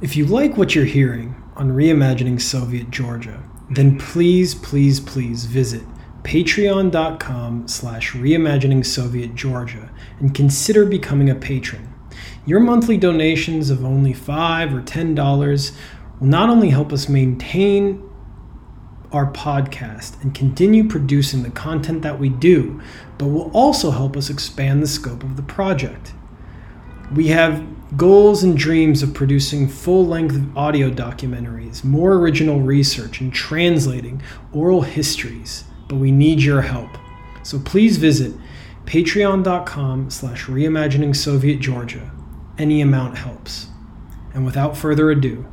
If you like what you're hearing on Reimagining Soviet Georgia, then please, please, please visit patreon.com slash reimagining Soviet Georgia and consider becoming a patron. Your monthly donations of only 5 or $10 will not only help us maintain our podcast and continue producing the content that we do, but will also help us expand the scope of the project. We have goals and dreams of producing full length audio documentaries, more original research, and translating oral histories, but we need your help. So please visit patreon.com slash reimagining Soviet Georgia. Any amount helps. And without further ado,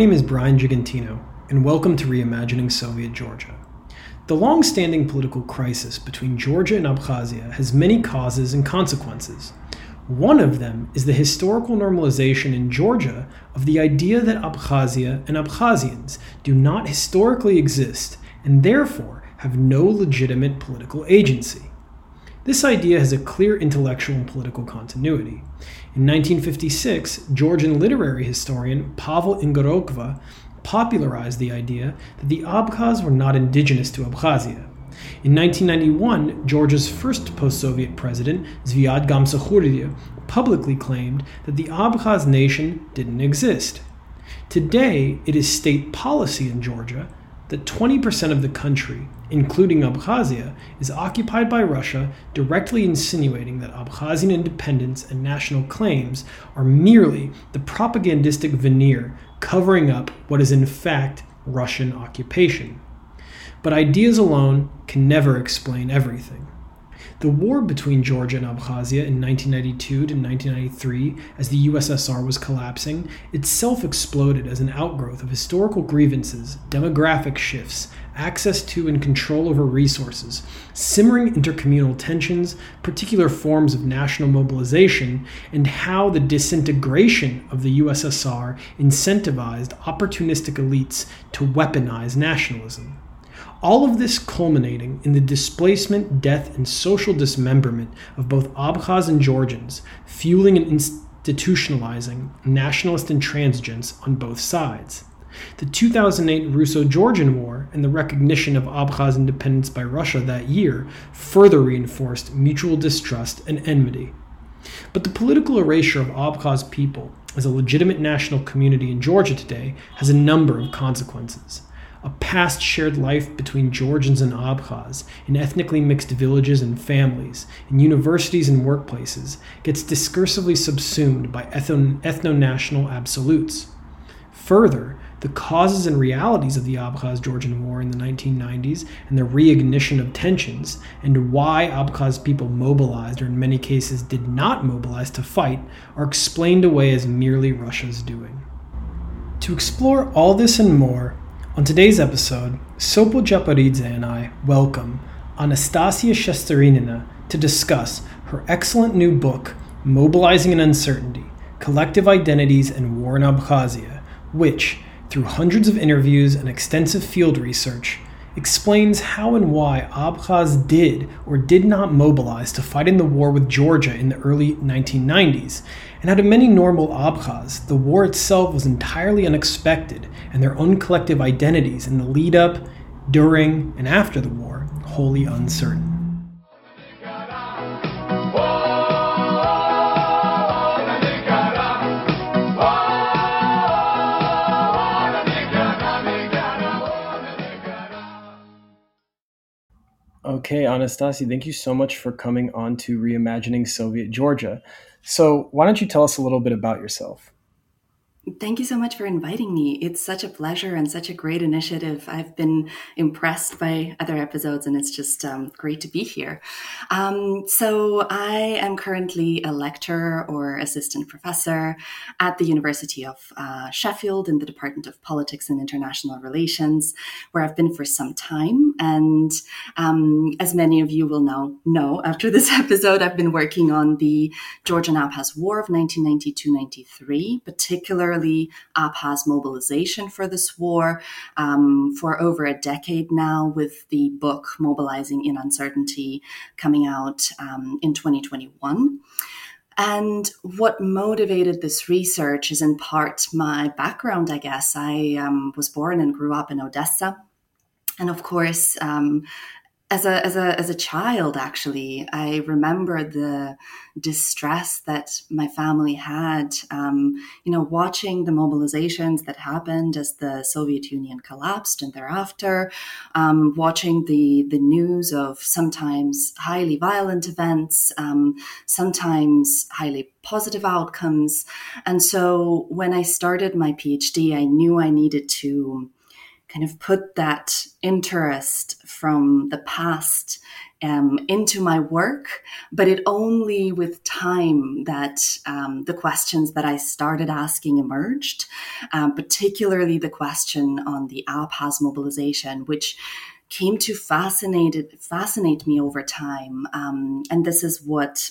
name is Brian Gigantino, and welcome to Reimagining Soviet Georgia. The long standing political crisis between Georgia and Abkhazia has many causes and consequences. One of them is the historical normalization in Georgia of the idea that Abkhazia and Abkhazians do not historically exist and therefore have no legitimate political agency. This idea has a clear intellectual and political continuity. In 1956, Georgian literary historian Pavel Ingorokva popularized the idea that the Abkhaz were not indigenous to Abkhazia. In 1991, Georgia's first post Soviet president, Zviad Gamsakhurdia, publicly claimed that the Abkhaz nation didn't exist. Today, it is state policy in Georgia that 20% of the country, including Abkhazia, is occupied by Russia, directly insinuating that Abkhazian independence and national claims are merely the propagandistic veneer covering up what is in fact Russian occupation. But ideas alone can never explain everything. The war between Georgia and Abkhazia in 1992 to 1993, as the USSR was collapsing, itself exploded as an outgrowth of historical grievances, demographic shifts, access to and control over resources, simmering intercommunal tensions, particular forms of national mobilization, and how the disintegration of the USSR incentivized opportunistic elites to weaponize nationalism. All of this culminating in the displacement, death, and social dismemberment of both Abkhaz and Georgians, fueling and institutionalizing nationalist intransigence on both sides. The 2008 Russo Georgian War and the recognition of Abkhaz independence by Russia that year further reinforced mutual distrust and enmity. But the political erasure of Abkhaz people as a legitimate national community in Georgia today has a number of consequences a past shared life between Georgians and Abkhaz in ethnically mixed villages and families, in universities and workplaces, gets discursively subsumed by ethno national absolutes. Further, the causes and realities of the Abkhaz Georgian War in the 1990s and the reignition of tensions, and why Abkhaz people mobilized or in many cases did not mobilize to fight, are explained away as merely Russia's doing. To explore all this and more, on today's episode, Sopo Japaridze and I welcome Anastasia Shesterinina to discuss her excellent new book, Mobilizing in Uncertainty Collective Identities and War in Abkhazia, which, through hundreds of interviews and extensive field research, explains how and why Abkhaz did or did not mobilize to fight in the war with Georgia in the early 1990s, and how to many normal Abkhaz, the war itself was entirely unexpected, and their own collective identities in the lead up, during, and after the war wholly uncertain. Okay, Anastasi, thank you so much for coming on to Reimagining Soviet Georgia. So, why don't you tell us a little bit about yourself? Thank you so much for inviting me. It's such a pleasure and such a great initiative. I've been impressed by other episodes, and it's just um, great to be here. Um, so, I am currently a lecturer or assistant professor at the University of uh, Sheffield in the Department of Politics and International Relations, where I've been for some time. And um, as many of you will now know after this episode, I've been working on the Georgian Abkhaz War of 1992 93, particularly particularly Abkhaz mobilization for this war um, for over a decade now, with the book Mobilizing in Uncertainty coming out um, in 2021. And what motivated this research is in part my background, I guess. I um, was born and grew up in Odessa. And of course, um, as a as a as a child actually i remember the distress that my family had um, you know watching the mobilizations that happened as the soviet union collapsed and thereafter um, watching the the news of sometimes highly violent events um, sometimes highly positive outcomes. And so when i started my phd i knew i needed to kind of put that interest from the past um, into my work, but it only with time that um, the questions that I started asking emerged, um, particularly the question on the Abkhaz mobilization, which came to fascinated fascinate me over time. Um, and this is what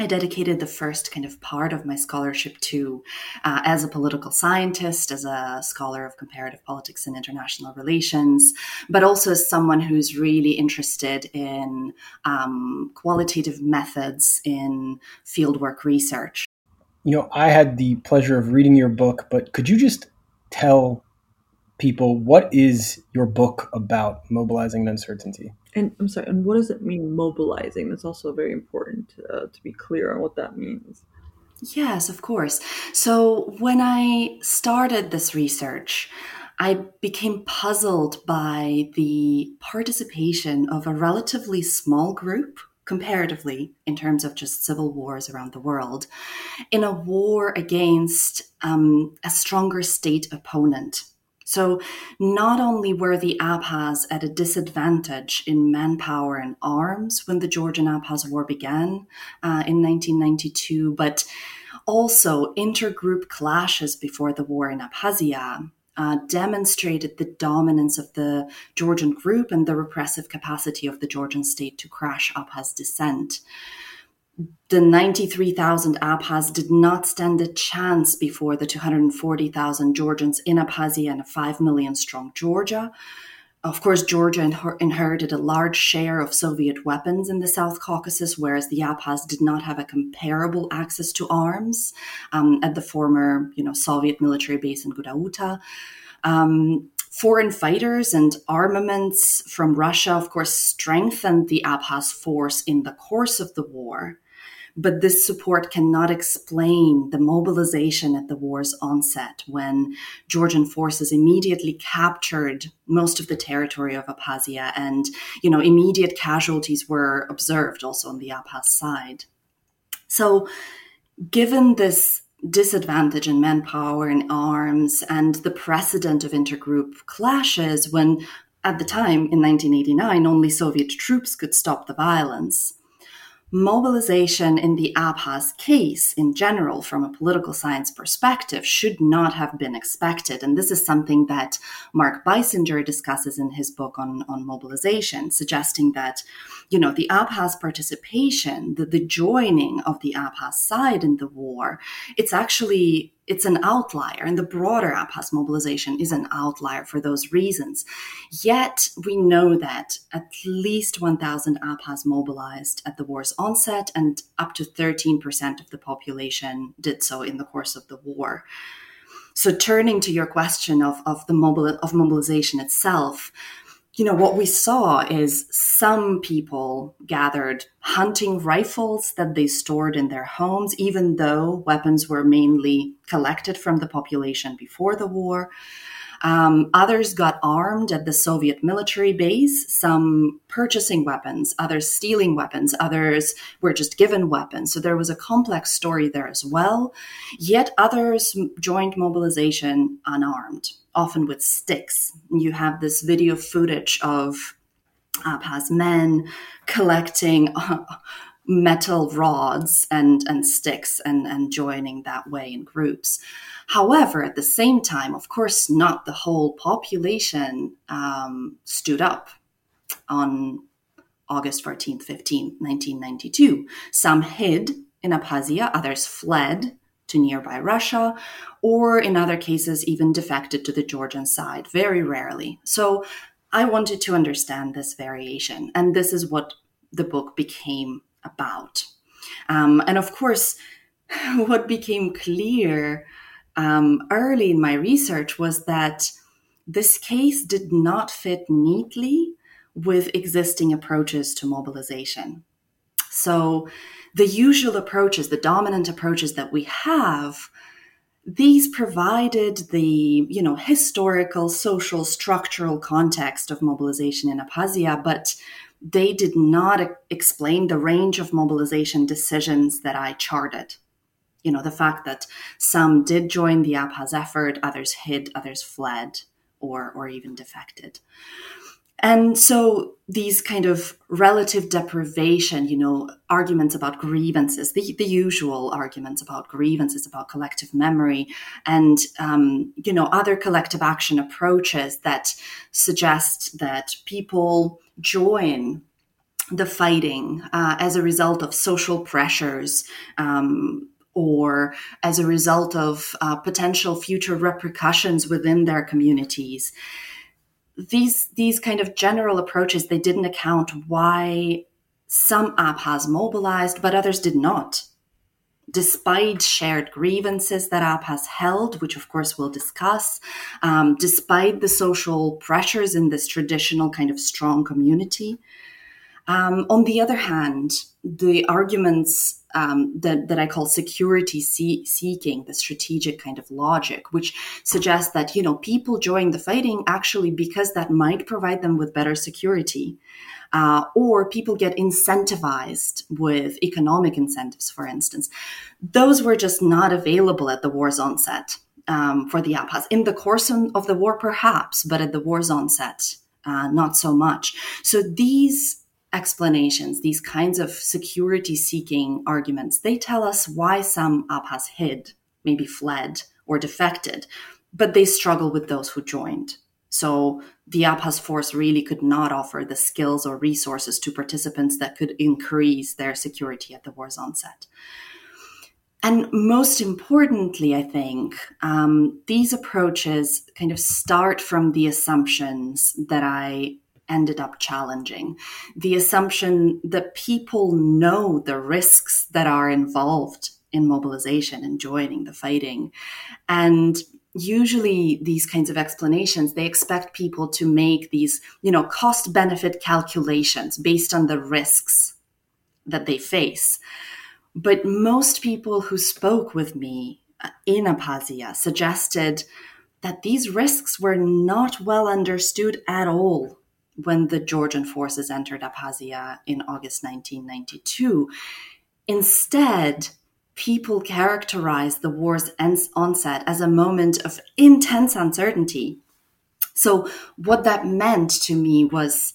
I dedicated the first kind of part of my scholarship to uh, as a political scientist, as a scholar of comparative politics and international relations, but also as someone who's really interested in um, qualitative methods in fieldwork research. You know, I had the pleasure of reading your book, but could you just tell people what is your book about mobilizing uncertainty? And I'm sorry, and what does it mean mobilizing? That's also very important uh, to be clear on what that means. Yes, of course. So when I started this research, I became puzzled by the participation of a relatively small group, comparatively, in terms of just civil wars around the world, in a war against um, a stronger state opponent so not only were the Abkhaz at a disadvantage in manpower and arms when the Georgian Abkhaz War began uh, in 1992, but also intergroup clashes before the war in Abkhazia uh, demonstrated the dominance of the Georgian group and the repressive capacity of the Georgian state to crash Abkhaz dissent the 93,000 Abkhaz did not stand a chance before the 240,000 Georgians in Abkhazia and a 5 million strong Georgia. Of course, Georgia inherited a large share of Soviet weapons in the South Caucasus, whereas the Abkhaz did not have a comparable access to arms um, at the former, you know, Soviet military base in Gudauta. Um, foreign fighters and armaments from Russia, of course, strengthened the Abkhaz force in the course of the war but this support cannot explain the mobilization at the war's onset when Georgian forces immediately captured most of the territory of Abkhazia and, you know, immediate casualties were observed also on the Abkhaz side. So, given this disadvantage in manpower and arms and the precedent of intergroup clashes when at the time in 1989 only Soviet troops could stop the violence mobilization in the Abkhaz case in general, from a political science perspective, should not have been expected. And this is something that Mark Beissinger discusses in his book on, on mobilization, suggesting that, you know, the Abkhaz participation, the, the joining of the Abkhaz side in the war, it's actually it's an outlier, and the broader Abkhaz mobilization is an outlier for those reasons. Yet, we know that at least 1,000 Abkhaz mobilized at the war's onset, and up to 13% of the population did so in the course of the war. So, turning to your question of, of the mobile, of mobilization itself, you know, what we saw is some people gathered hunting rifles that they stored in their homes, even though weapons were mainly collected from the population before the war. Um, others got armed at the Soviet military base, some purchasing weapons, others stealing weapons, others were just given weapons. So there was a complex story there as well. Yet others joined mobilization unarmed, often with sticks. You have this video footage of Abkhaz men collecting metal rods and, and sticks and, and joining that way in groups. However, at the same time, of course, not the whole population um, stood up on August 14th, 15th, 1992. Some hid in Abkhazia, others fled to nearby Russia, or in other cases, even defected to the Georgian side, very rarely. So I wanted to understand this variation, and this is what the book became about. Um, and of course, what became clear um, early in my research was that this case did not fit neatly with existing approaches to mobilization. So, the usual approaches, the dominant approaches that we have, these provided the you know historical, social, structural context of mobilization in Abkhazia, but they did not explain the range of mobilization decisions that I charted. You know, the fact that some did join the Abkhaz effort, others hid, others fled, or, or even defected. And so these kind of relative deprivation, you know, arguments about grievances, the, the usual arguments about grievances, about collective memory, and, um, you know, other collective action approaches that suggest that people join the fighting uh, as a result of social pressures um, or as a result of uh, potential future repercussions within their communities. These these kind of general approaches they didn't account why some Abkhaz mobilized but others did not despite shared grievances that Abkhaz held, which of course we'll discuss, um, despite the social pressures in this traditional kind of strong community. Um, on the other hand, the arguments um, that, that I call security see- seeking, the strategic kind of logic, which suggests that, you know, people join the fighting actually because that might provide them with better security. Uh, or people get incentivized with economic incentives, for instance. Those were just not available at the war's onset um, for the Abkhaz. In the course of the war, perhaps, but at the war's onset, uh, not so much. So these explanations, these kinds of security seeking arguments, they tell us why some Abkhaz hid, maybe fled or defected, but they struggle with those who joined. So the Abkhaz force really could not offer the skills or resources to participants that could increase their security at the war's onset. And most importantly, I think, um, these approaches kind of start from the assumptions that I ended up challenging. The assumption that people know the risks that are involved in mobilization and joining the fighting. And usually these kinds of explanations they expect people to make these you know cost benefit calculations based on the risks that they face but most people who spoke with me uh, in Abkhazia suggested that these risks were not well understood at all when the Georgian forces entered Abkhazia in August 1992. Instead, people characterized the war's onset as a moment of intense uncertainty. So, what that meant to me was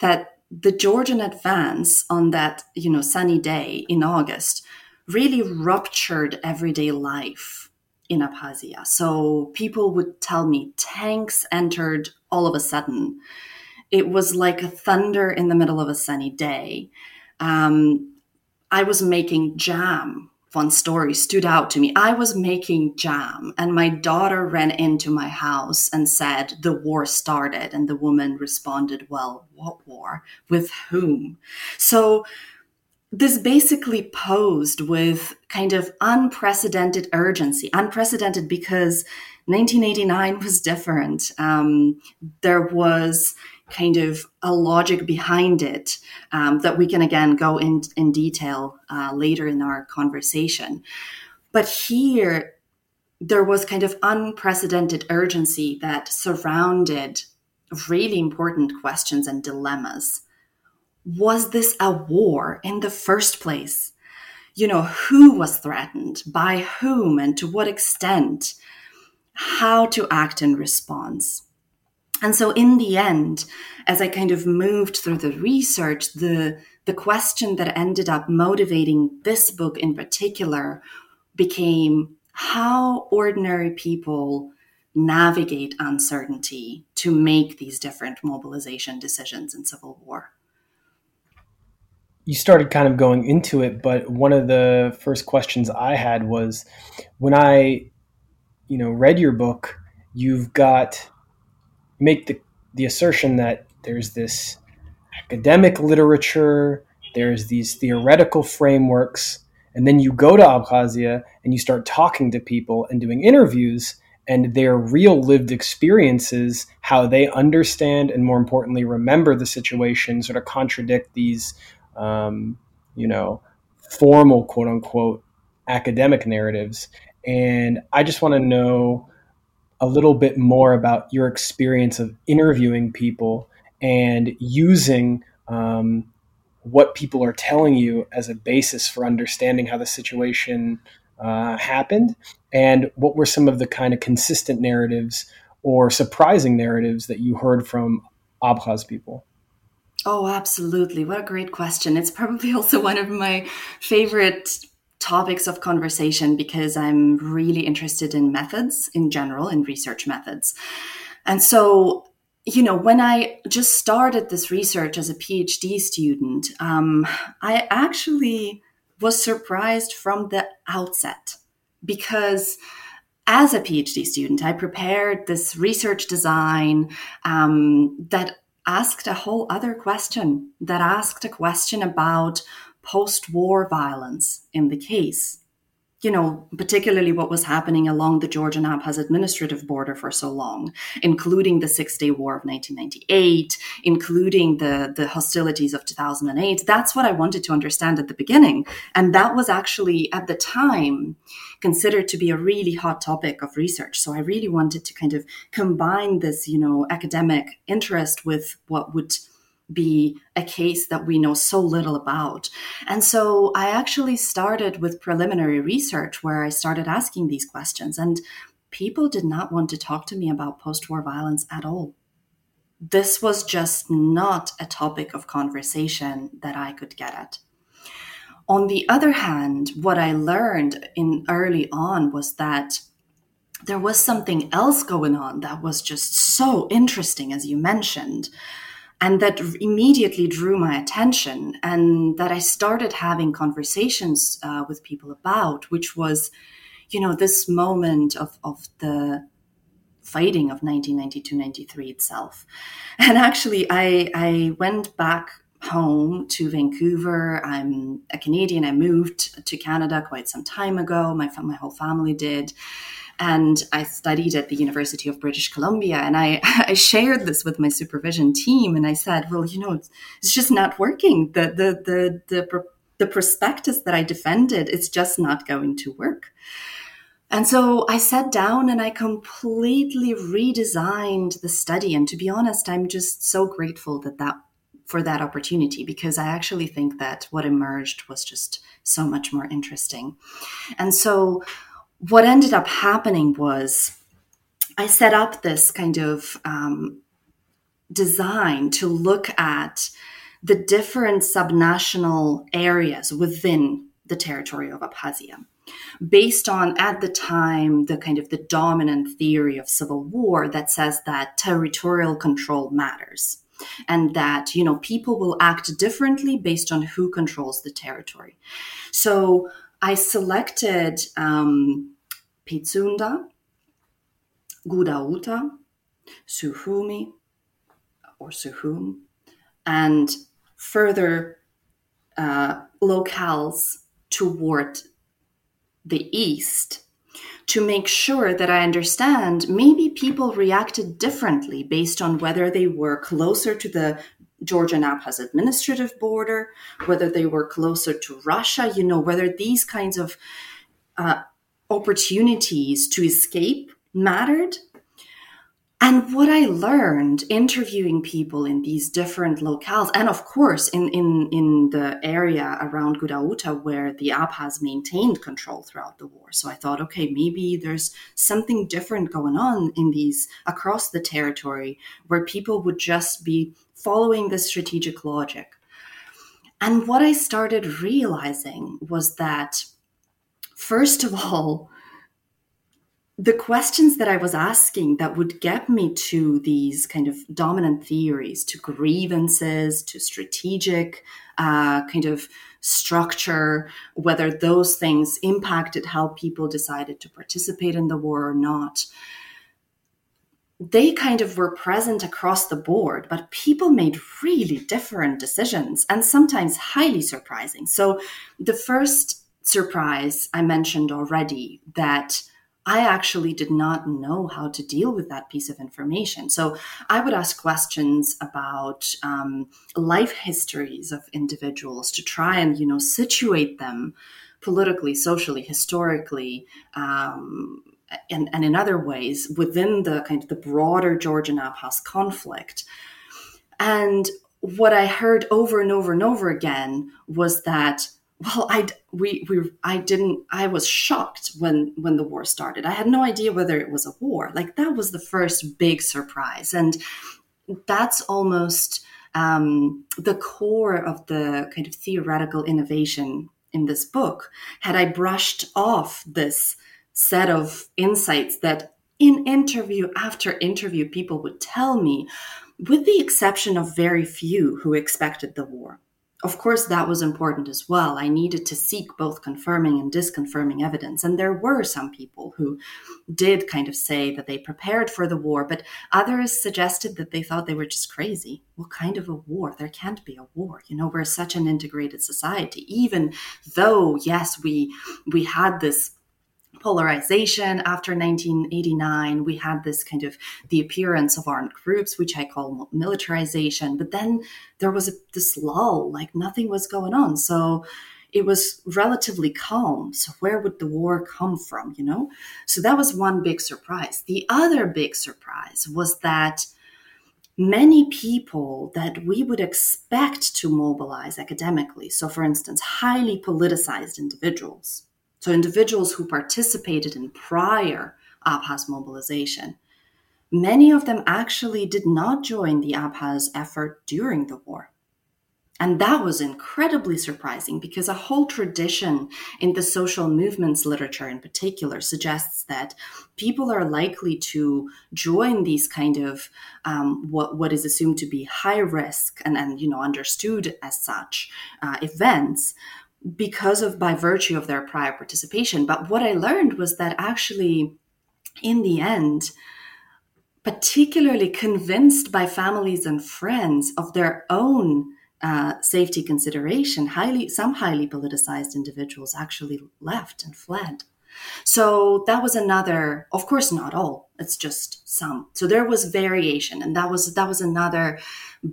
that the Georgian advance on that, you know, sunny day in August really ruptured everyday life in Abkhazia. So people would tell me tanks entered all of a sudden it was like a thunder in the middle of a sunny day. Um, I was making jam. One story stood out to me. I was making jam, and my daughter ran into my house and said, The war started. And the woman responded, Well, what war? With whom? So, this basically posed with kind of unprecedented urgency, unprecedented because 1989 was different. Um, there was kind of a logic behind it um, that we can again go in, in detail uh, later in our conversation. But here, there was kind of unprecedented urgency that surrounded really important questions and dilemmas. Was this a war in the first place? You know, who was threatened, by whom, and to what extent? How to act in response. And so, in the end, as I kind of moved through the research, the, the question that ended up motivating this book in particular became how ordinary people navigate uncertainty to make these different mobilization decisions in civil war. You started kind of going into it, but one of the first questions I had was when I, you know, read your book, you've got make the the assertion that there's this academic literature, there's these theoretical frameworks and then you go to Abkhazia and you start talking to people and doing interviews, and their real lived experiences, how they understand and more importantly remember the situation, sort of contradict these, um, you know, formal quote unquote academic narratives. And I just want to know a little bit more about your experience of interviewing people and using um, what people are telling you as a basis for understanding how the situation uh, happened and what were some of the kind of consistent narratives or surprising narratives that you heard from Abkhaz people? Oh, absolutely. What a great question. It's probably also one of my favorite topics of conversation because I'm really interested in methods in general, in research methods. And so you know, when I just started this research as a PhD student, um, I actually was surprised from the outset because as a PhD student, I prepared this research design um, that asked a whole other question, that asked a question about post war violence in the case you know, particularly what was happening along the Georgian Abkhaz administrative border for so long, including the Six Day War of 1998, including the, the hostilities of 2008. That's what I wanted to understand at the beginning. And that was actually, at the time, considered to be a really hot topic of research. So I really wanted to kind of combine this, you know, academic interest with what would be a case that we know so little about. And so I actually started with preliminary research where I started asking these questions, and people did not want to talk to me about post war violence at all. This was just not a topic of conversation that I could get at. On the other hand, what I learned in early on was that there was something else going on that was just so interesting, as you mentioned and that immediately drew my attention and that i started having conversations uh, with people about which was you know this moment of, of the fighting of 1992-93 itself and actually i i went back home to Vancouver. I'm a Canadian. I moved to Canada quite some time ago. My my whole family did, and I studied at the University of British Columbia. And I, I shared this with my supervision team. And I said, well, you know, it's, it's just not working. The, the, the, the, the prospectus that I defended, it's just not going to work. And so I sat down and I completely redesigned the study. And to be honest, I'm just so grateful that that for that opportunity because I actually think that what emerged was just so much more interesting. And so what ended up happening was I set up this kind of um, design to look at the different subnational areas within the territory of Abkhazia based on at the time the kind of the dominant theory of civil war that says that territorial control matters and that you know people will act differently based on who controls the territory. So I selected um, Pitsunda, Gudauta, Sukhumi, or Sukhum, and further uh, locales toward the east to make sure that I understand maybe people reacted differently based on whether they were closer to the Georgian Abkhaz administrative border, whether they were closer to Russia, you know, whether these kinds of uh, opportunities to escape mattered. And what I learned interviewing people in these different locales, and of course in, in, in the area around Gudauta where the Abkhaz maintained control throughout the war. So I thought, okay, maybe there's something different going on in these across the territory where people would just be following this strategic logic. And what I started realizing was that, first of all, the questions that I was asking that would get me to these kind of dominant theories, to grievances, to strategic uh, kind of structure, whether those things impacted how people decided to participate in the war or not, they kind of were present across the board, but people made really different decisions and sometimes highly surprising. So the first surprise I mentioned already that I actually did not know how to deal with that piece of information. So I would ask questions about um, life histories of individuals to try and, you know, situate them politically, socially, historically, um, and, and in other ways within the kind of the broader Georgian Abkhaz conflict. And what I heard over and over and over again was that well i we, we i didn't i was shocked when when the war started. I had no idea whether it was a war. Like that was the first big surprise. And that's almost um, the core of the kind of theoretical innovation in this book. Had i brushed off this set of insights that in interview after interview people would tell me with the exception of very few who expected the war of course, that was important as well. I needed to seek both confirming and disconfirming evidence. And there were some people who did kind of say that they prepared for the war, but others suggested that they thought they were just crazy. What kind of a war? There can't be a war. You know, we're such an integrated society. Even though, yes, we we had this polarization. After 1989 we had this kind of the appearance of armed groups which i call militarization. But then there was a, this lull like nothing was going on. So it was relatively calm. So where would the war come from you know? So that was one big surprise. The other big surprise was that many people that we would expect to mobilize academically so for instance highly politicized individuals so individuals who participated in prior Abkhaz mobilization, many of them actually did not join the Abkhaz effort during the war. And that was incredibly surprising because a whole tradition in the social movements literature in particular suggests that people are likely to join these kind of um, what, what is assumed to be high risk and, and you know understood as such uh, events because of by virtue of their prior participation. But what I learned was that actually, in the end, particularly convinced by families and friends of their own uh, safety consideration, highly some highly politicized individuals actually left and fled. So that was another, of course, not all. It's just some. So there was variation, and that was that was another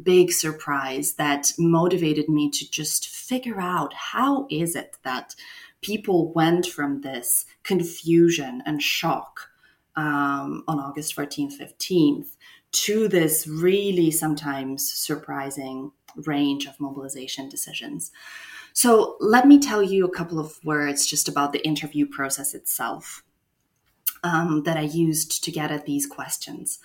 big surprise that motivated me to just figure out how is it that people went from this confusion and shock um, on August 14th, 15th to this really sometimes surprising range of mobilization decisions. So let me tell you a couple of words just about the interview process itself um, that I used to get at these questions.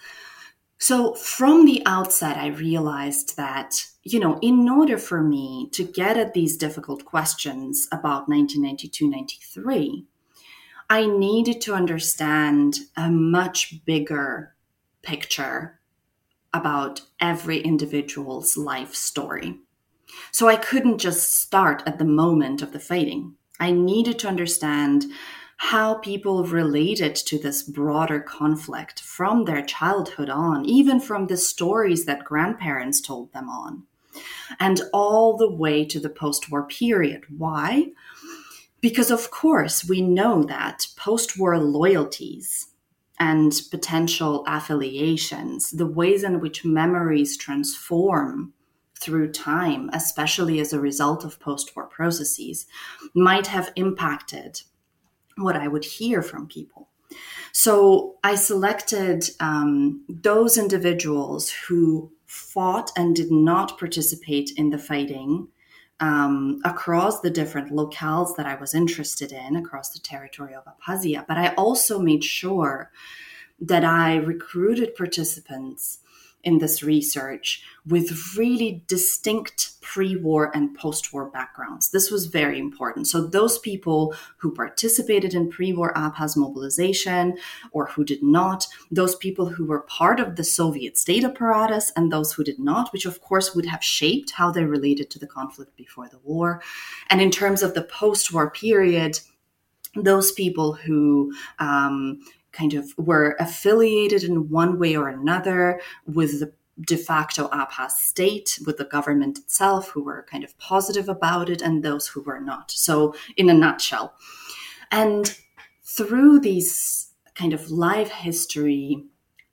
So from the outset, I realized that, you know, in order for me to get at these difficult questions about 1992 93, I needed to understand a much bigger picture about every individual's life story. So I couldn't just start at the moment of the fighting. I needed to understand how people related to this broader conflict from their childhood on, even from the stories that grandparents told them on, and all the way to the post war period. Why? Because, of course, we know that post war loyalties and potential affiliations, the ways in which memories transform through time, especially as a result of post war processes, might have impacted what I would hear from people. So I selected um, those individuals who fought and did not participate in the fighting um, across the different locales that I was interested in across the territory of Abkhazia. But I also made sure that I recruited participants in this research with really distinct pre war and post war backgrounds. This was very important. So, those people who participated in pre war Abkhaz mobilization or who did not, those people who were part of the Soviet state apparatus and those who did not, which of course would have shaped how they related to the conflict before the war. And in terms of the post war period, those people who um, kind of were affiliated in one way or another with the de facto Abkhaz state, with the government itself, who were kind of positive about it, and those who were not. So, in a nutshell. And through these kind of life history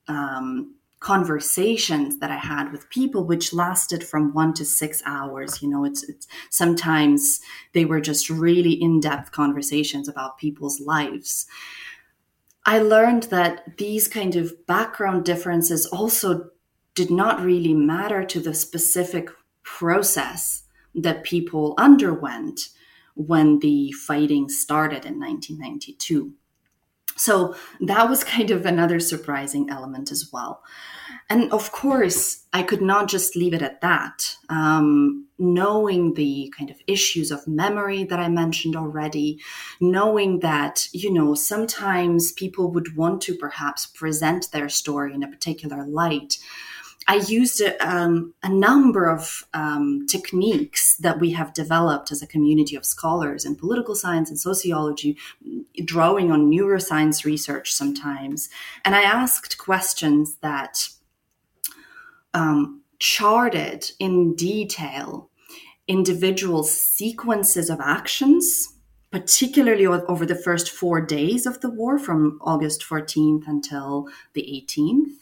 um, conversations that I had with people, which lasted from one to six hours. You know, it's, it's sometimes they were just really in depth conversations about people's lives. I learned that these kind of background differences also did not really matter to the specific process that people underwent when the fighting started in 1992. So that was kind of another surprising element as well. And of course, I could not just leave it at that. Um, knowing the kind of issues of memory that I mentioned already, knowing that, you know, sometimes people would want to perhaps present their story in a particular light. I used a, um, a number of um, techniques that we have developed as a community of scholars in political science and sociology, drawing on neuroscience research sometimes. And I asked questions that um, charted in detail individual sequences of actions, particularly over the first four days of the war, from August 14th until the 18th,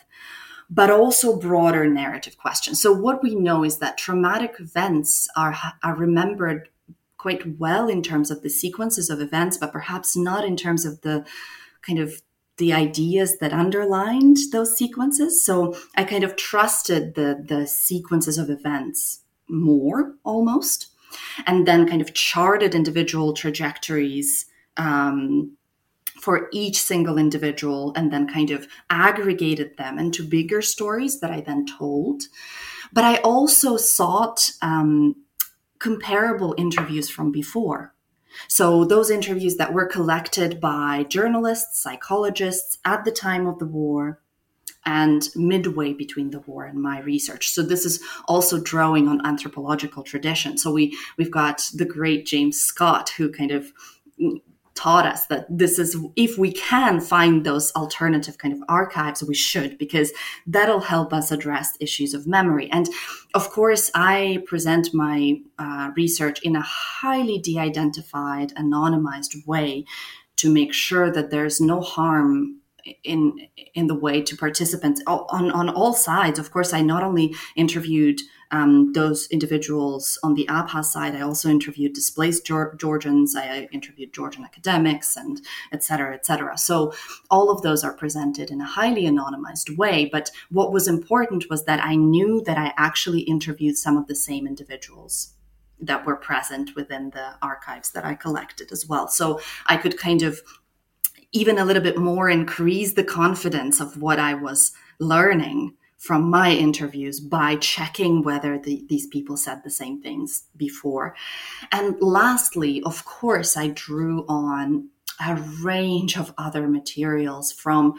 but also broader narrative questions. So, what we know is that traumatic events are, are remembered quite well in terms of the sequences of events, but perhaps not in terms of the kind of the ideas that underlined those sequences. So I kind of trusted the the sequences of events more almost, and then kind of charted individual trajectories um, for each single individual, and then kind of aggregated them into bigger stories that I then told. But I also sought um, comparable interviews from before. So, those interviews that were collected by journalists, psychologists at the time of the war, and midway between the war and my research. So this is also drawing on anthropological tradition. So we we've got the great James Scott who kind of taught us that this is if we can find those alternative kind of archives we should because that'll help us address issues of memory. And of course i present my uh, research in a highly de-identified anonymized way to make sure that there's no harm in in the way to participants on on all sides. Of course, I not only interviewed um, those individuals on the Abkhaz side, I also interviewed displaced Georgians. I interviewed Georgian academics, and et cetera, et cetera. So all of those are presented in a highly anonymized way. But what was important was that I knew that I actually interviewed some of the same individuals that were present within the archives that I collected as well. So I could kind of even a little bit more increase the confidence of what I was learning from my interviews by checking whether the, these people said the same things before. And lastly, of course, I drew on a range of other materials from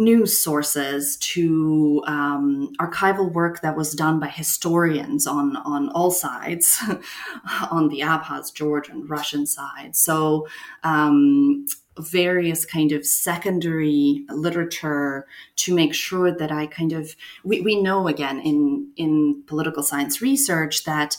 news sources to um, archival work that was done by historians on, on all sides, on the Abkhaz, Georgian, Russian side. So um, various kind of secondary literature to make sure that I kind of we, we know again in in political science research that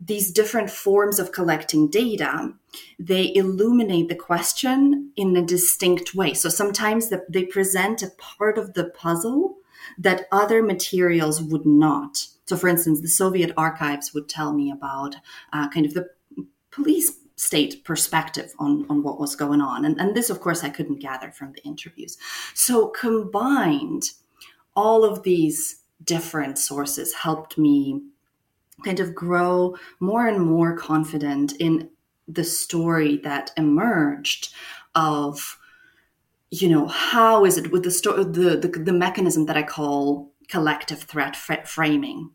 these different forms of collecting data they illuminate the question in a distinct way so sometimes the, they present a part of the puzzle that other materials would not so for instance the soviet archives would tell me about uh, kind of the police state perspective on, on what was going on. And, and this, of course, I couldn't gather from the interviews. So combined, all of these different sources helped me kind of grow more and more confident in the story that emerged of you know how is it with the story the, the the mechanism that i call collective threat framing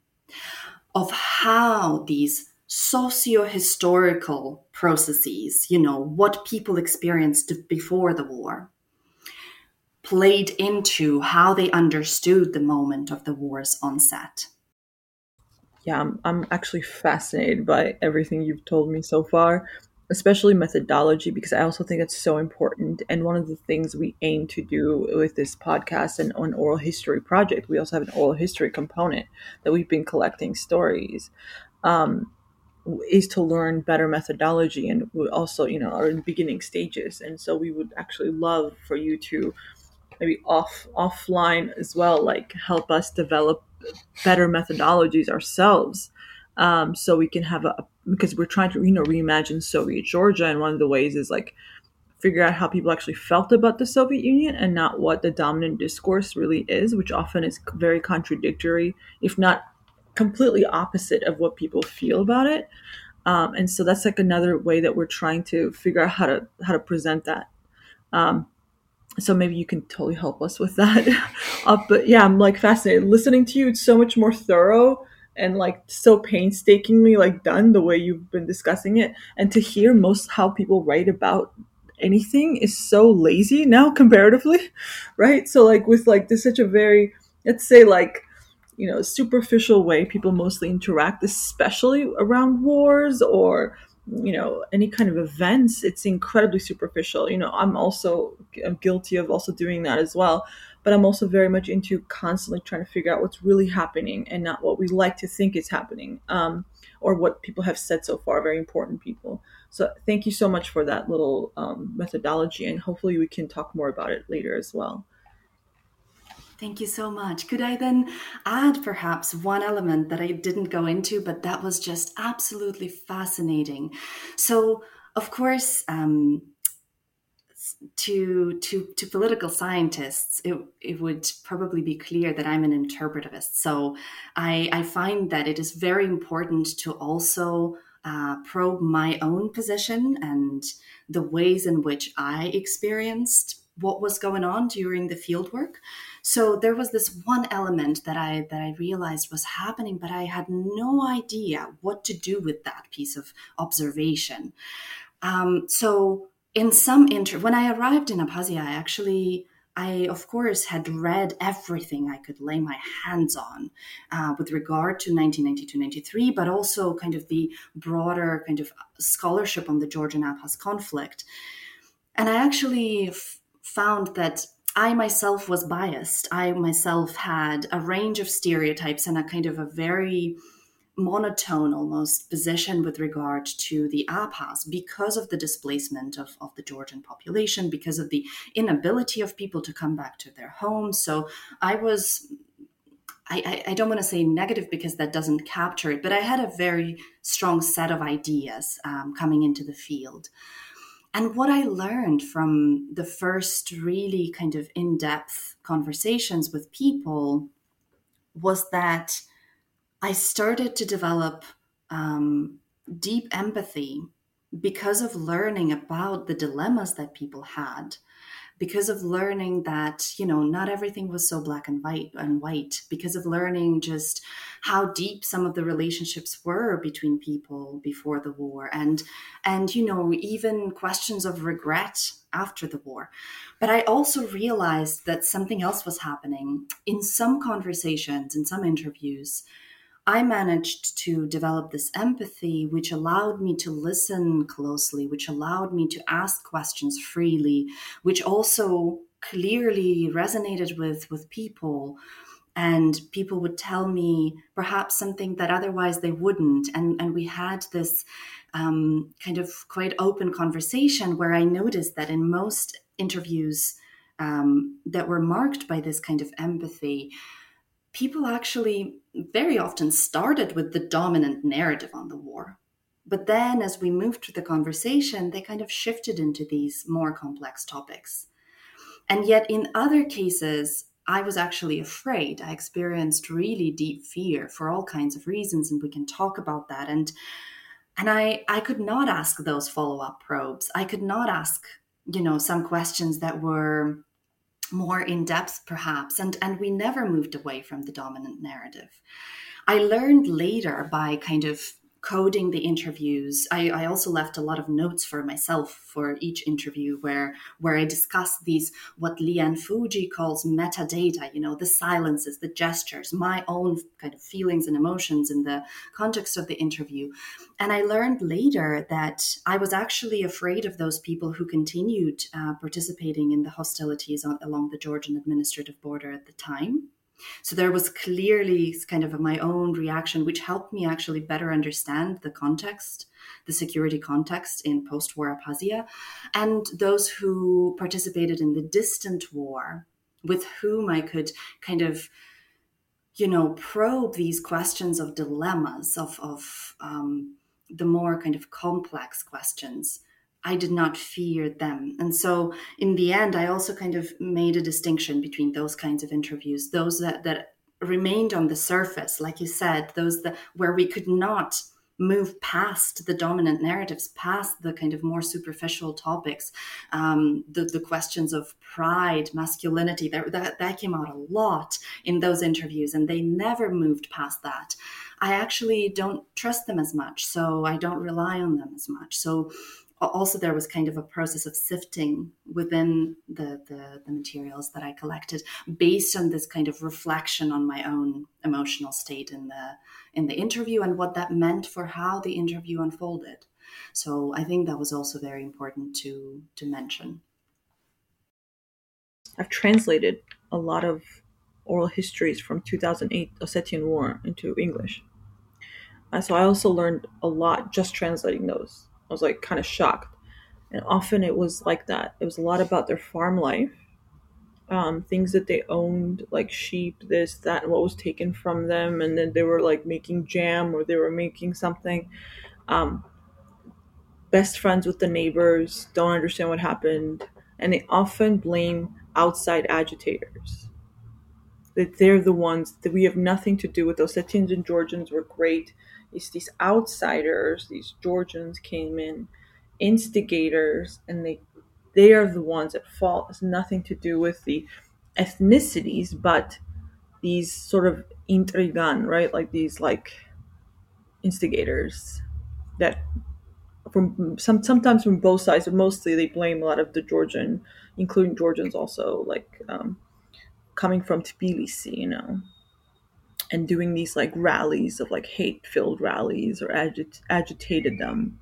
of how these socio-historical processes you know what people experienced before the war played into how they understood the moment of the war's onset yeah, I'm, I'm actually fascinated by everything you've told me so far, especially methodology, because I also think it's so important. And one of the things we aim to do with this podcast and on oral history project, we also have an oral history component that we've been collecting stories. Um, is to learn better methodology and we also you know are in beginning stages and so we would actually love for you to maybe off offline as well like help us develop better methodologies ourselves um, so we can have a because we're trying to you know reimagine soviet georgia and one of the ways is like figure out how people actually felt about the soviet union and not what the dominant discourse really is which often is very contradictory if not completely opposite of what people feel about it. Um, and so that's like another way that we're trying to figure out how to how to present that. Um, so maybe you can totally help us with that. Uh, but yeah i'm like fascinated. Listening to you it's so much more thorough and like so painstakingly like done the way you've been discussing it. And to hear most how people write about anything is so lazy now comparatively right? So like with like this such a very let's say like you know superficial way people mostly interact especially around wars or you know any kind of events it's incredibly superficial. You know i'm also i'm guilty of also doing that as well but i'm also very much into constantly trying to figure out what's really happening and not what we like to think is happening um, or what people have said so far very important people. So thank you so much for that little um, methodology and hopefully we can talk more about it later as well Thank you so much. Could I then add perhaps one element that I didn't go into, but that was just absolutely fascinating? So, of course, um, to to to political scientists, it, it would probably be clear that I'm an interpretivist. So I, I find that it is very important to also uh, probe my own position and the ways in which I experienced what was going on during the fieldwork. So there was this one element that I that I realized was happening, but I had no idea what to do with that piece of observation. Um, so in some inter when I arrived in Abkhazia, I actually I, of course, had read everything I could lay my hands on uh, with regard to 1992 93, but also kind of the broader kind of scholarship on the Georgian Abkhaz conflict. And I actually found that I myself was biased. I myself had a range of stereotypes and a kind of a very monotone almost position with regard to the Abkhaz because of the displacement of, of the Georgian population, because of the inability of people to come back to their homes. So I was I, I, don't want to say negative because that doesn't capture it, but I had a very strong set of ideas um, coming into the field. And what I learned from the first really kind of in depth conversations with people was that I started to develop um, deep empathy because of learning about the dilemmas that people had because of learning that you know not everything was so black and white and white because of learning just how deep some of the relationships were between people before the war and and you know even questions of regret after the war. But i also realized that something else was happening in some conversations in some interviews I managed to develop this empathy, which allowed me to listen closely, which allowed me to ask questions freely, which also clearly resonated with, with people. And people would tell me perhaps something that otherwise they wouldn't. And, and we had this um, kind of quite open conversation where I noticed that in most interviews um, that were marked by this kind of empathy, people actually very often started with the dominant narrative on the war. But then, as we moved through the conversation, they kind of shifted into these more complex topics. And yet, in other cases, I was actually afraid. I experienced really deep fear for all kinds of reasons, and we can talk about that. And and I I could not ask those follow up probes. I could not ask you know some questions that were more in depth perhaps and and we never moved away from the dominant narrative. I learned later by kind of coding the interviews. I, I also left a lot of notes for myself for each interview where where i discuss these what Lee Ann Fujii calls metadata you know the silences the gestures my own kind of feelings and emotions in the context of the interview. And i learned later that i was actually afraid of those people who continued uh, participating in the hostilities on, along the georgian administrative border at the time so there was clearly kind of my own reaction, which helped me actually better understand the context, the security context in post war Abkhazia, and those who participated in the distant war, with whom I could kind of you know probe these questions of dilemmas of of um, the more kind of complex questions I did not fear them. And so in the end, I also kind of made a distinction between those kinds of interviews, those that, that remained on the surface, like you said, those that where we could not move past the dominant narratives, past the kind of more superficial topics, um, the, the questions of pride, masculinity, that, that, that came out a lot in those interviews, and they never moved past that. I actually don't trust them as much, so I don't rely on them as much. So also there was kind of a process of sifting within the, the, the materials that I collected based on this kind of reflection on my own emotional state in the in the interview and what that meant for how the interview unfolded. So I think that was also very important to to mention. I've translated a lot of oral histories from 2008 Ossetian War into English. Uh, so I also learned a lot just translating those I was like kind of shocked. And often it was like that. It was a lot about their farm life, um, things that they owned, like sheep, this, that, and what was taken from them. And then they were like making jam or they were making something. Um, best friends with the neighbors, don't understand what happened. And they often blame outside agitators. That they're the ones that we have nothing to do with. Those Ossetians and Georgians were great is these outsiders, these Georgians came in, instigators, and they they are the ones at fault. It's nothing to do with the ethnicities, but these sort of intrigan, right? Like these like instigators that from some sometimes from both sides, but mostly they blame a lot of the Georgian, including Georgians also, like um, coming from Tbilisi, you know and doing these like rallies of like hate filled rallies or agit- agitated them.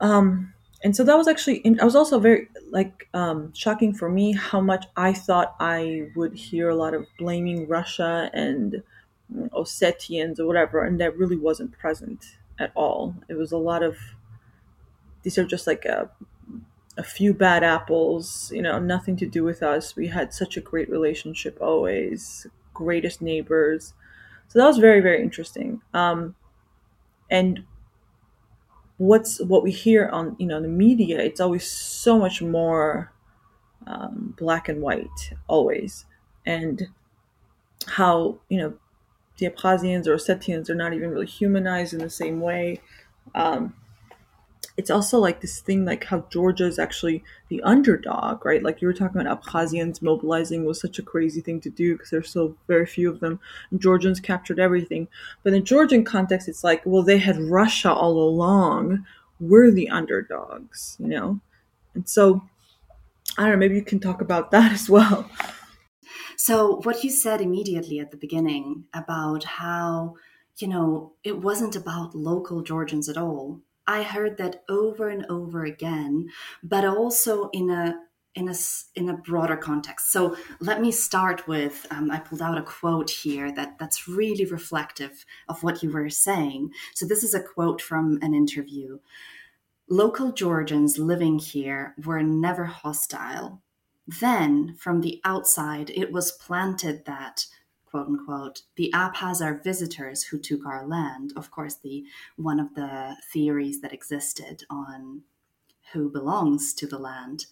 Um, and so that was actually, I was also very like um, shocking for me how much I thought I would hear a lot of blaming Russia and Ossetians or whatever, and that really wasn't present at all. It was a lot of these are just like a, a few bad apples, you know, nothing to do with us. We had such a great relationship always, greatest neighbors. So that was very very interesting. Um, and what's what we hear on you know the media, it's always so much more um, black and white always, and how you know the Abkhazians or Ossetians are not even really humanized in the same way. Um, it's also like this thing like how Georgia is actually the underdog, right? Like you were talking about Abkhazians mobilizing was such a crazy thing to do because there's so very few of them. And Georgians captured everything. But in Georgian context, it's like, well, they had Russia all along. We're the underdogs, you know? And so, I don't know, maybe you can talk about that as well. So, what you said immediately at the beginning about how, you know, it wasn't about local Georgians at all I heard that over and over again, but also in a in a in a broader context. So let me start with um, I pulled out a quote here that that's really reflective of what you were saying. So this is a quote from an interview. Local Georgians living here were never hostile. Then, from the outside, it was planted that quote unquote, the Abkhaz are visitors who took our land. Of course, the one of the theories that existed on who belongs to the land.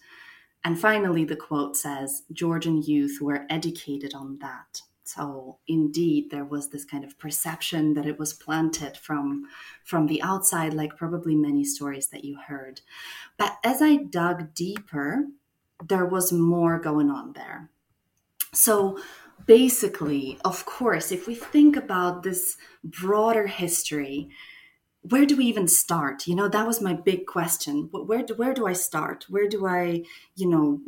And finally, the quote says Georgian youth were educated on that. So indeed, there was this kind of perception that it was planted from from the outside, like probably many stories that you heard. But as I dug deeper, there was more going on there. So basically, of course, if we think about this broader history, where do we even start? You know, that was my big question. Where do, where do I start? Where do I, you know,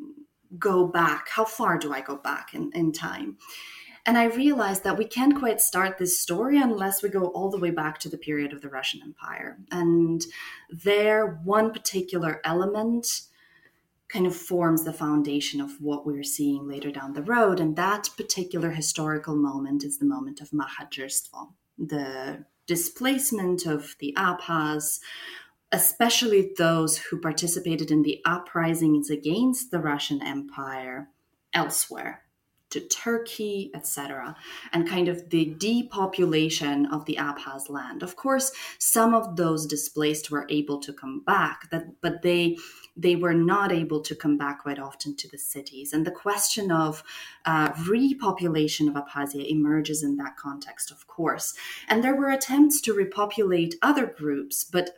go back? How far do I go back in, in time? And I realized that we can't quite start this story unless we go all the way back to the period of the Russian Empire. And there, one particular element kind of forms the foundation of what we're seeing later down the road. And that particular historical moment is the moment of Mahajerstvo, the displacement of the Abkhaz, especially those who participated in the uprisings against the Russian Empire elsewhere to Turkey, etc., and kind of the depopulation of the Abkhaz land. Of course, some of those displaced were able to come back, that, but they they were not able to come back quite often to the cities. And the question of uh, repopulation of Abkhazia emerges in that context, of course. And there were attempts to repopulate other groups, but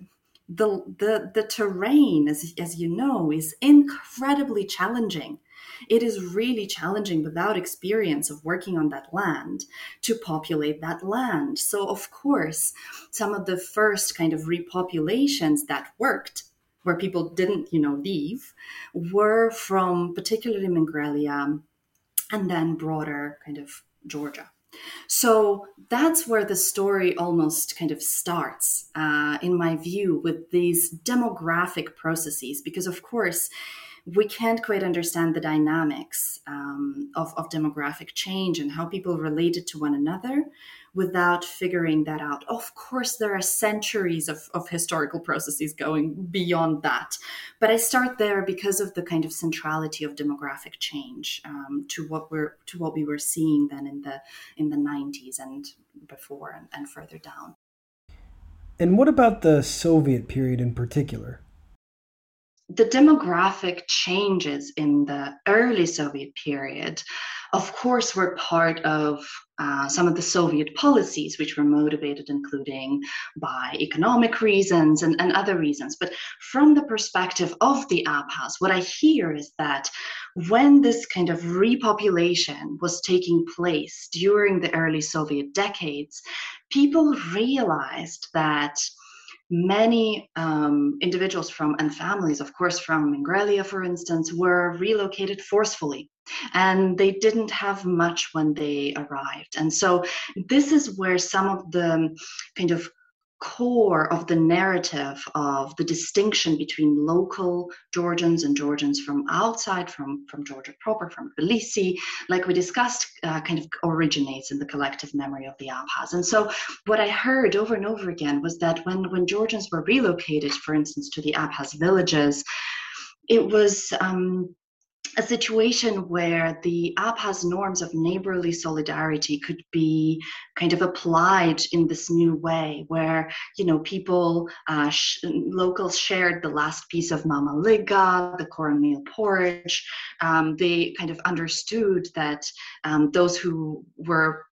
the the the terrain, as as you know, is incredibly challenging it is really challenging without experience of working on that land to populate that land. So, of course, some of the first kind of repopulations that worked where people didn't, you know, leave, were from particularly Mingrelia and then broader kind of Georgia. So that's where the story almost kind of starts, uh, in my view, with these demographic processes, because of course, we can't quite understand the dynamics um, of, of demographic change and how people related to one another without figuring that out. Of course, there are centuries of, of historical processes going beyond that, but I start there because of the kind of centrality of demographic change um, to what we're to what we were seeing then in the in the 90s and before and, and further down. And what about the Soviet period in particular? The demographic changes in the early Soviet period, of course, were part of uh, some of the Soviet policies, which were motivated, including by economic reasons and, and other reasons. But from the perspective of the Abkhaz, what I hear is that when this kind of repopulation was taking place during the early Soviet decades, people realized that many um, individuals from and families, of course, from Mingrelia, for instance, were relocated forcefully. And they didn't have much when they arrived. And so, this is where some of the kind of core of the narrative of the distinction between local Georgians and Georgians from outside, from, from Georgia proper, from Tbilisi, like we discussed, uh, kind of originates in the collective memory of the Abkhaz. And so what I heard over and over again was that when, when Georgians were relocated, for instance, to the Abkhaz villages, it was um, a situation where the Abkhaz norms of neighborly solidarity could be kind of applied in this new way, where you know people, uh, sh- locals shared the last piece of mamaliga, the cornmeal porridge. Um, they kind of understood that um, those who were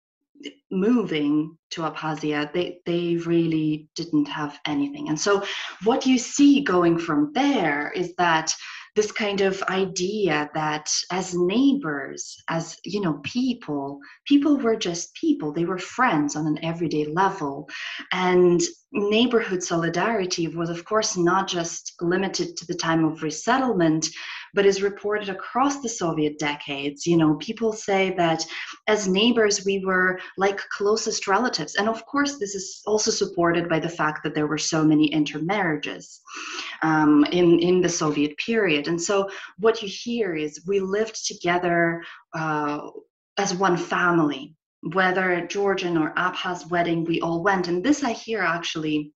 moving to Abkhazia, they, they really didn't have anything. And so, what you see going from there is that this kind of idea that as neighbors as you know people people were just people. They were friends on an everyday level. And neighborhood solidarity was of course not just limited to the time of resettlement but is reported across the soviet decades. You know people say that as neighbors we were like closest relatives. And of course this is also supported by the fact that there were so many intermarriages um, in in the soviet period. And so what you hear is we lived together uh, as one family whether Georgian or Abkhaz wedding, we all went. And this I hear actually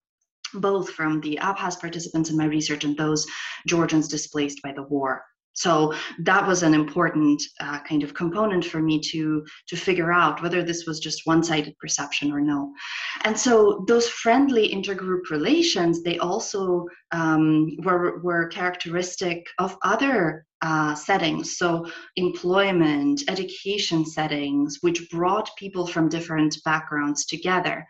both from the Abkhaz participants in my research and those Georgians displaced by the war. So that was an important uh, kind of component for me to to figure out whether this was just one-sided perception or no. And so those friendly intergroup relations they also um, were were characteristic of other uh, settings, so employment, education settings, which brought people from different backgrounds together.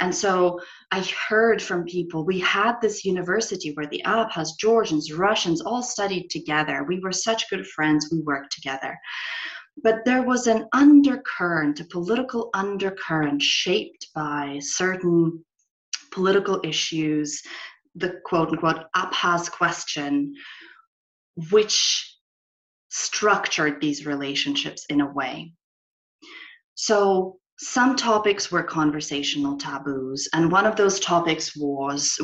And so I heard from people, we had this university where the Abkhaz, Georgians, Russians all studied together. We were such good friends, we worked together. But there was an undercurrent, a political undercurrent shaped by certain political issues, the quote unquote Abkhaz question, which structured these relationships in a way. So some topics were conversational taboos, and one of those topics was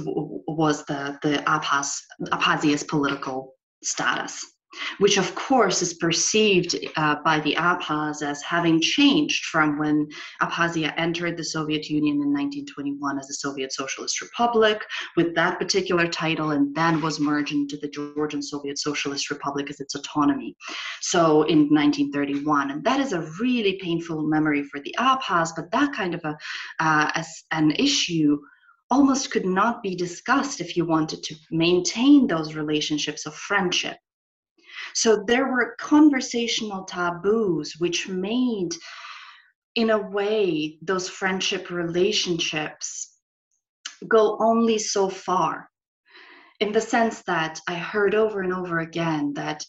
was the the Abkhaz, Abkhazia's political status which of course is perceived uh, by the Abkhaz as having changed from when Abkhazia entered the Soviet Union in 1921 as a Soviet Socialist Republic with that particular title and then was merged into the Georgian Soviet Socialist Republic as its autonomy. So in 1931, and that is a really painful memory for the Abkhaz, but that kind of a, uh, as an issue almost could not be discussed if you wanted to maintain those relationships of friendship so there were conversational taboos which made, in a way, those friendship relationships go only so far. In the sense that I heard over and over again that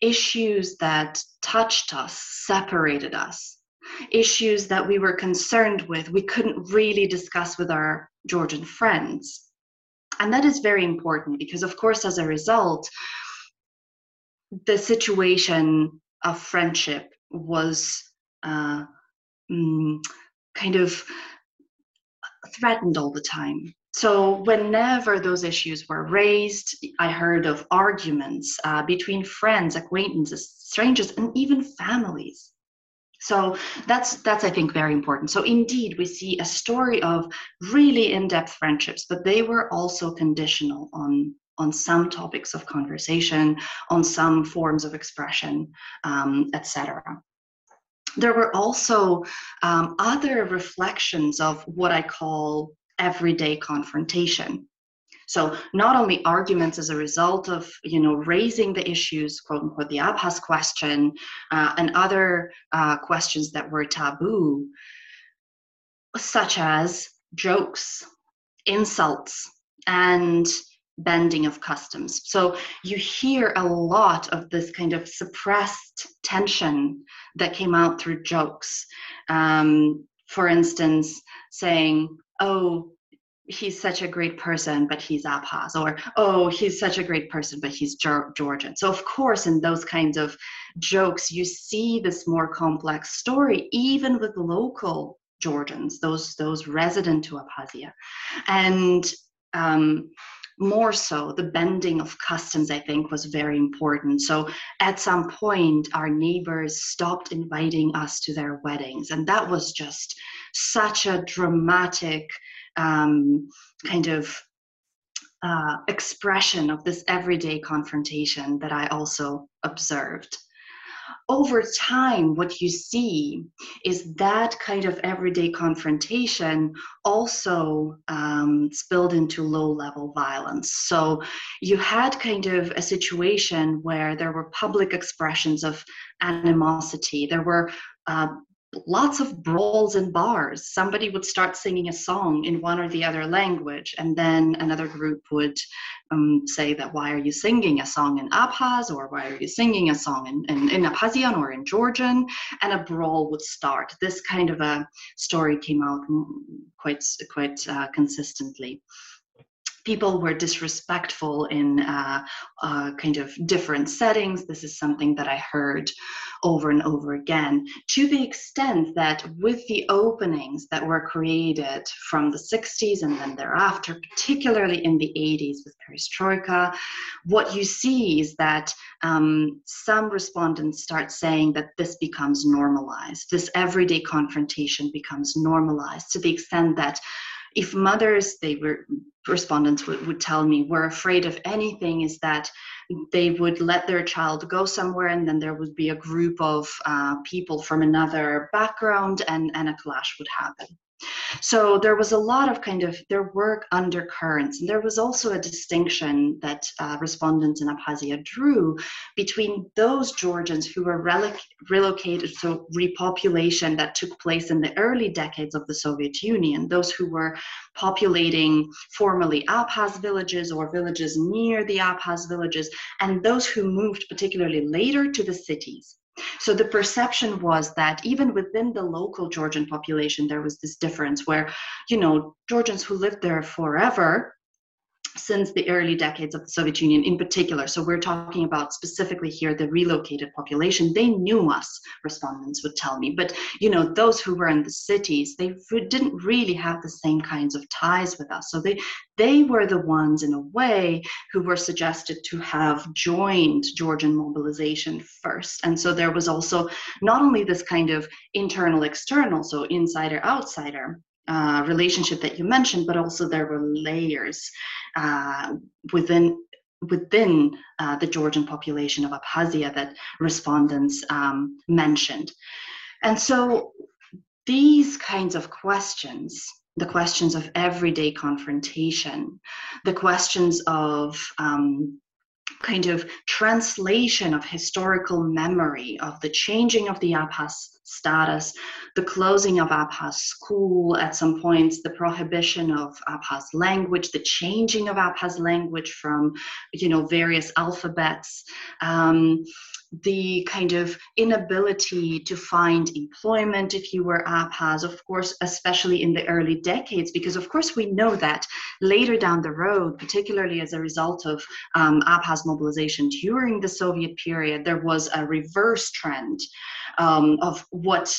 issues that touched us separated us. Issues that we were concerned with, we couldn't really discuss with our Georgian friends. And that is very important because, of course, as a result, the situation of friendship was uh, mm, kind of threatened all the time. So, whenever those issues were raised, I heard of arguments uh, between friends, acquaintances, strangers, and even families. So that's that's I think very important. So indeed, we see a story of really in-depth friendships, but they were also conditional on on some topics of conversation, on some forms of expression, um, etc. There were also um, other reflections of what I call everyday confrontation. So not only arguments as a result of you know raising the issues, quote unquote, the Abkhaz question uh, and other uh, questions that were taboo, such as jokes, insults, and bending of customs. So you hear a lot of this kind of suppressed tension that came out through jokes. Um, for instance, saying, oh, he's such a great person, but he's Abkhaz, or oh, he's such a great person, but he's Georgian. So, of course, in those kinds of jokes, you see this more complex story, even with local Georgians, those those resident to Abkhazia, and um, more so the bending of customs i think was very important. So at some point our neighbors stopped inviting us to their weddings and that was just such a dramatic um, kind of uh, expression of this everyday confrontation that i also observed over time, what you see is that kind of everyday confrontation also um, spilled into low level violence. So you had kind of a situation where there were public expressions of animosity, there were uh, lots of brawls in bars. Somebody would start singing a song in one or the other language, and then another group would um, say that why are you singing a song in Abkhaz or why are you singing a song in, in, in Abkhazian or in Georgian? And a brawl would start. This kind of a story came out quite quite uh, consistently people were disrespectful in uh, uh, kind of different settings. This is something that I heard over and over again, to the extent that with the openings that were created from the 60s and then thereafter, particularly in the 80s with perestroika, what you see is that um, some respondents start saying that this becomes normalized. This everyday confrontation becomes normalized to the extent that if mothers, they were respondents would, would tell me were afraid of anything is that they would let their child go somewhere and then there would be a group of uh, people from another background and, and a clash would happen so there was a lot of kind of there were undercurrents. And there was also a distinction that uh, respondents in abkhazia drew between those georgians who were relic- relocated so repopulation that took place in the early decades of the soviet union those who were populating formerly abkhaz villages or villages near the abkhaz villages and those who moved particularly later to the cities so the perception was that even within the local Georgian population, there was this difference where, you know, Georgians who lived there forever since the early decades of the Soviet Union in particular. So we're talking about specifically here the relocated population. They knew us, respondents would tell me. But you know, those who were in the cities, they didn't really have the same kinds of ties with us. So they they were the ones in a way who were suggested to have joined Georgian mobilization first. And so there was also not only this kind of internal external, so insider outsider uh, relationship that you mentioned, but also there were layers uh, within within uh, the Georgian population of Abkhazia that respondents um, mentioned. And so these kinds of questions, the questions of everyday confrontation, the questions of um, kind of translation of historical memory of the changing of the Abkhaz status, the closing of Abkhaz school at some points, the prohibition of Abkhaz language, the changing of Abkhaz language from, you know, various alphabets, um, the kind of inability to find employment if you were Abkhaz, of course, especially in the early decades, because of course we know that later down the road, particularly as a result of um, Abkhaz mobilization during the Soviet period, there was a reverse trend um, of what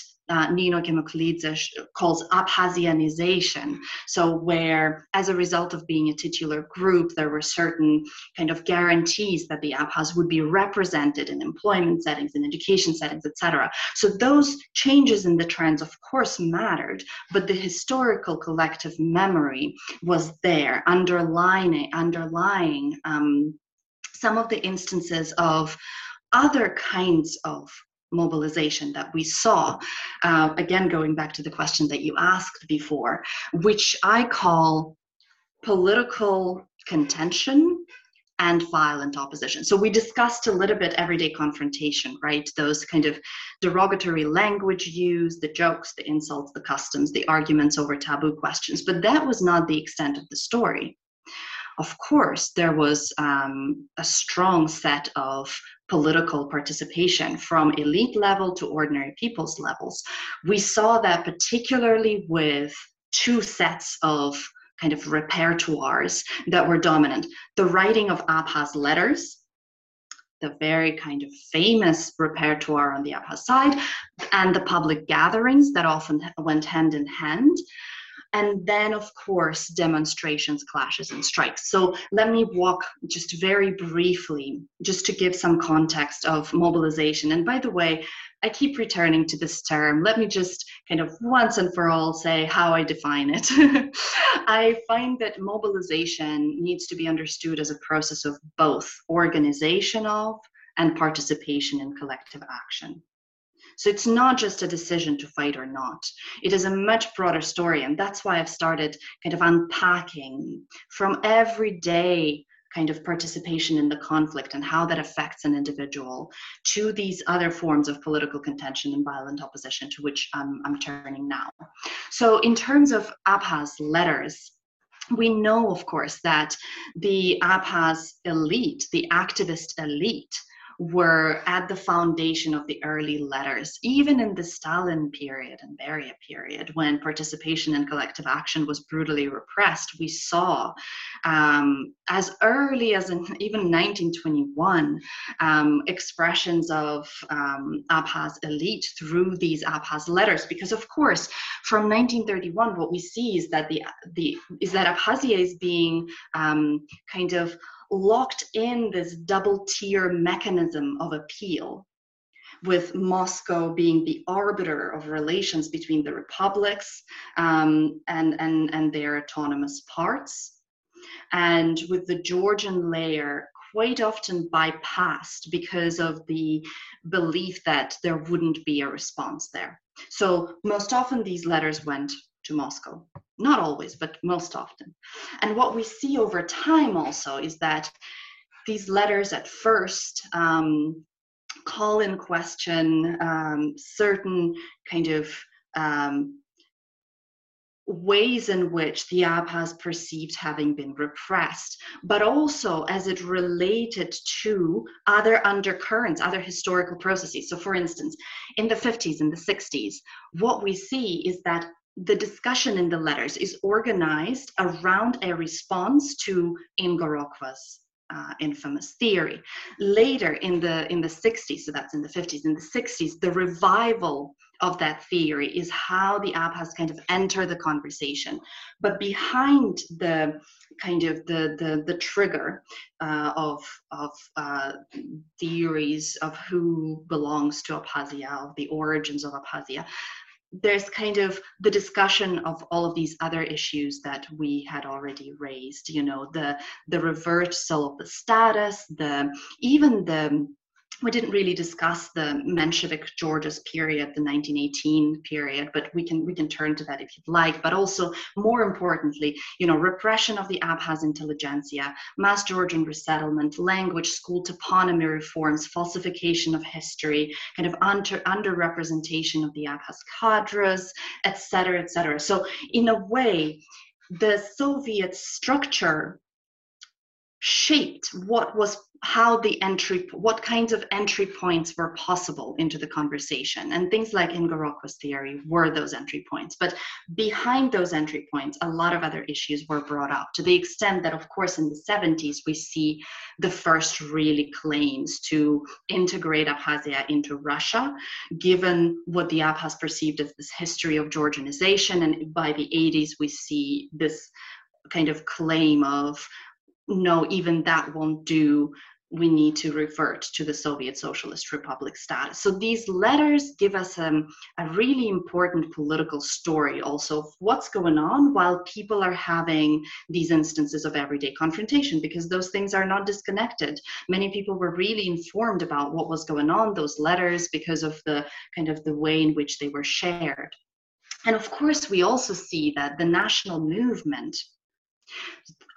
Nino Kemoklidze calls Abkhazianization. So, where as a result of being a titular group, there were certain kind of guarantees that the Abkhaz would be represented in employment settings, in education settings, etc. So, those changes in the trends, of course, mattered, but the historical collective memory was there, underlying, underlying um, some of the instances of other kinds of mobilization that we saw, uh, again, going back to the question that you asked before, which I call political contention and violent opposition. So we discussed a little bit everyday confrontation, right? Those kind of derogatory language used, the jokes, the insults, the customs, the arguments over taboo questions. But that was not the extent of the story of course, there was um, a strong set of political participation from elite level to ordinary people's levels. We saw that particularly with two sets of kind of repertoires that were dominant the writing of Abkhaz letters. The very kind of famous repertoire on the Abkhaz side, and the public gatherings that often went hand in hand and then of course demonstrations clashes and strikes. So let me walk just very briefly just to give some context of mobilization. And by the way i keep returning to this term. Let me just kind of once and for all say how i define it. I find that mobilization needs to be understood as a process of both organization of and participation in collective action so it's not just a decision to fight or not. It is a much broader story. And that's why I've started kind of unpacking from everyday kind of participation in the conflict and how that affects an individual to these other forms of political contention and violent opposition to which um, I'm turning now. So, in terms of Abkhaz letters, we know, of course, that the Abkhaz elite, the activist elite, were at the foundation of the early letters, even in the Stalin period and Beria period, when participation in collective action was brutally repressed. We saw um, as early as in even 1921 um, expressions of um, Abkhaz elite through these Abkhaz letters, because of course, from 1931, what we see is that the the is that Abkhazia is being um, kind of locked in this double tier mechanism of appeal with Moscow being the arbiter of relations between the republics um, and, and, and their autonomous parts, and with the Georgian layer quite often bypassed because of the belief that there wouldn't be a response there. So, most often these letters went to Moscow. Not always, but most often. And what we see over time also is that these letters at first um, call in question um, certain kind of um, ways in which the Abkhaz perceived having been repressed, but also as it related to other undercurrents, other historical processes. So, for instance, in the 50s and the 60s, what we see is that the discussion in the letters is organized around a response to Ingorokva's uh, infamous theory. Later in the in the 60s, so that's in the 50s, in the 60s, the revival of that theory is how the Abkhaz kind of enter the conversation. But behind the kind of the the, the trigger uh, of of uh, theories of who belongs to Abkhazia, of the origins of Abkhazia, there's kind of the discussion of all of these other issues that we had already raised you know the the reversal of the status the even the we didn't really discuss the Menshevik Georgia's period, the 1918 period, but we can we can turn to that if you'd like. But also, more importantly, you know, repression of the Abkhaz intelligentsia, mass Georgian resettlement, language, school toponymy reforms, falsification of history, kind of under underrepresentation of the Abkhaz cadres, etc., etc. So, in a way, the Soviet structure shaped what was how the entry what kinds of entry points were possible into the conversation. And things like Ingorokva's theory were those entry points but behind those entry points a lot of other issues were brought up. To the extent that of course in the 70s we see the first really claims to integrate Abkhazia into Russia given what the Abkhaz perceived as this history of Georgianization. And by the 80s we see this kind of claim of no, even that won't do. We need to revert to the Soviet Socialist Republic status. So these letters give us um, a really important political story also of what's going on while people are having these instances of everyday confrontation because those things are not disconnected. Many people were really informed about what was going on, those letters, because of the kind of the way in which they were shared. And of course, we also see that the national movement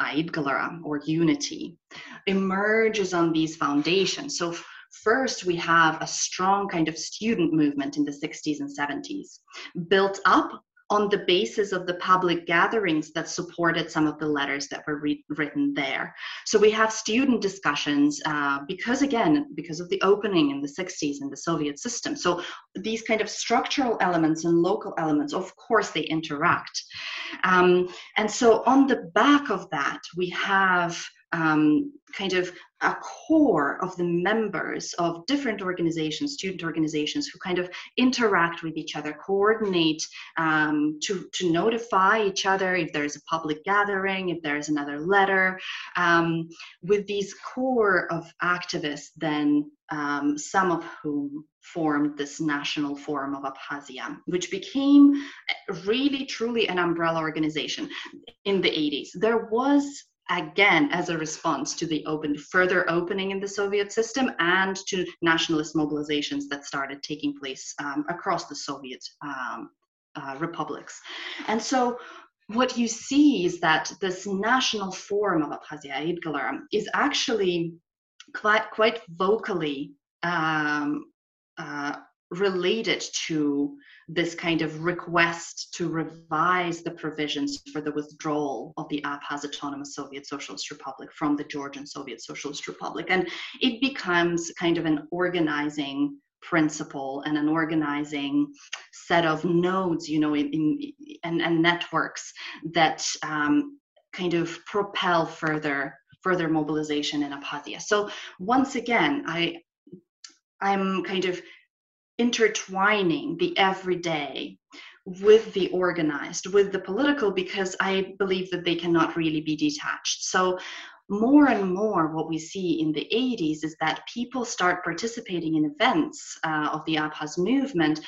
Aidgylara or unity emerges on these foundations. So first we have a strong kind of student movement in the 60s and 70s built up on the basis of the public gatherings that supported some of the letters that were re- written there. So we have student discussions uh, because, again, because of the opening in the 60s in the Soviet system. So these kind of structural elements and local elements, of course, they interact. Um, and so on the back of that, we have um, kind of a core of the members of different organizations, student organizations, who kind of interact with each other, coordinate um, to, to notify each other if there's a public gathering, if there's another letter, um, with these core of activists, then um, some of whom formed this National Forum of Abkhazia, which became really truly an umbrella organization in the 80s. There was again as a response to the open further opening in the soviet system and to nationalist mobilizations that started taking place um, across the soviet um, uh, republics. And so what you see is that this national forum of abkhazia Aidgylara, is actually quite quite vocally um, uh, related to this kind of request to revise the provisions for the withdrawal of the Abkhaz Autonomous Soviet Socialist Republic from the Georgian Soviet Socialist Republic. And it becomes kind of an organizing principle and an organizing set of nodes, you know, in, in and, and networks that um, kind of propel further further mobilization in Abkhazia. So once again, I I'm kind of intertwining the everyday with the organized, with the political, because I believe that they cannot really be detached. So more and more, what we see in the 80s is that people start participating in events uh, of the Abkhaz movement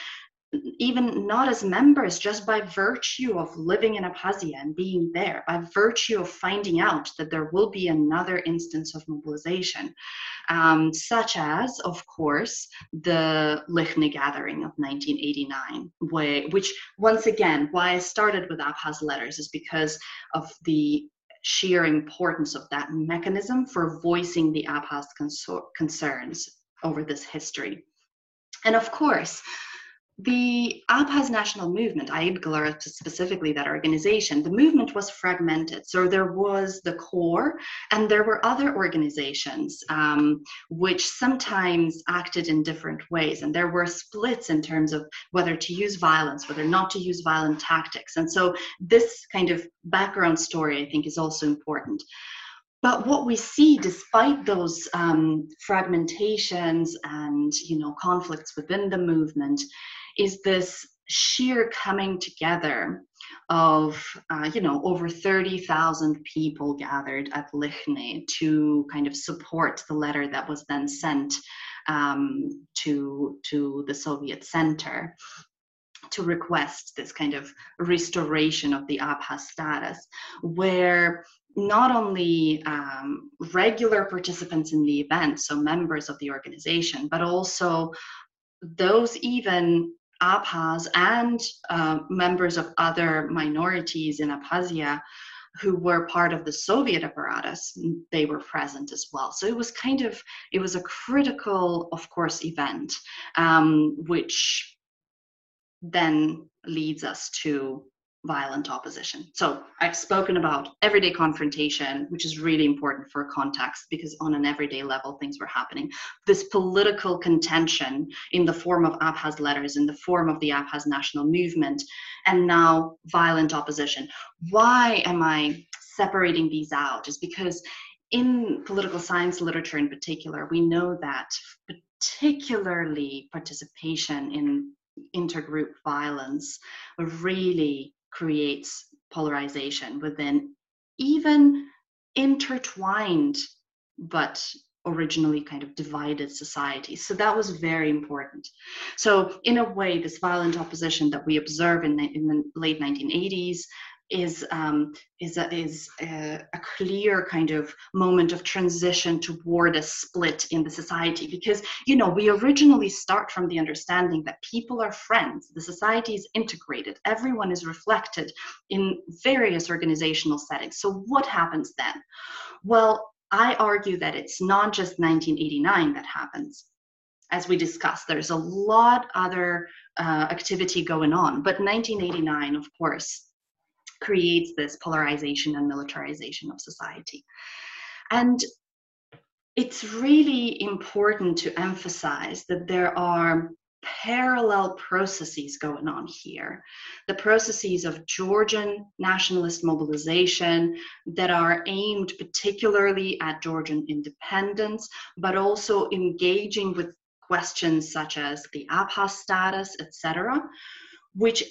even not as members, just by virtue of living in Abkhazia and being there, by virtue of finding out that there will be another instance of mobilization, um, such as, of course, the Likhny gathering of 1989, where, which, once again, why I started with Abkhaz letters is because of the sheer importance of that mechanism for voicing the Abkhaz concerns over this history. And of course, the Abkhaz national movement, Aidgylara specifically that organization, the movement was fragmented. So there was the core, and there were other organizations um, which sometimes acted in different ways. And there were splits in terms of whether to use violence, whether not to use violent tactics. And so this kind of background story, I think, is also important. But what we see, despite those um, fragmentations and you know conflicts within the movement, is this sheer coming together of uh, you know over 30,000 people gathered at Likhny to kind of support the letter that was then sent um, to to the Soviet center to request this kind of restoration of the Abkhaz status, where not only um, regular participants in the event, so members of the organization, but also those even Abkhaz and uh, members of other minorities in Abkhazia who were part of the Soviet apparatus, they were present as well. So it was kind of, it was a critical, of course, event, um, which then leads us to violent opposition. So I've spoken about everyday confrontation, which is really important for context because on an everyday level, things were happening. This political contention in the form of Abkhaz letters, in the form of the Abkhaz national movement, and now violent opposition. Why am I separating these out? Is because in political science literature in particular, we know that particularly participation in intergroup violence really creates polarization within even intertwined but originally kind of divided societies. So that was very important. So in a way, this violent opposition that we observe in, in the late 1980s is um, is a, is a, a, clear kind of moment of transition toward a split in the society. Because you know we originally start from the understanding that people are friends the society is integrated everyone is reflected in various organizational settings. So what happens then? Well i argue that it's not just 1989 that happens. As we discussed there's a lot other uh, activity going on. But 1989 of course creates this polarization and militarization of society. And it's really important to emphasize that there are parallel processes going on here. The processes of Georgian nationalist mobilization that are aimed particularly at Georgian independence, but also engaging with questions such as the Abkhaz status, etc., which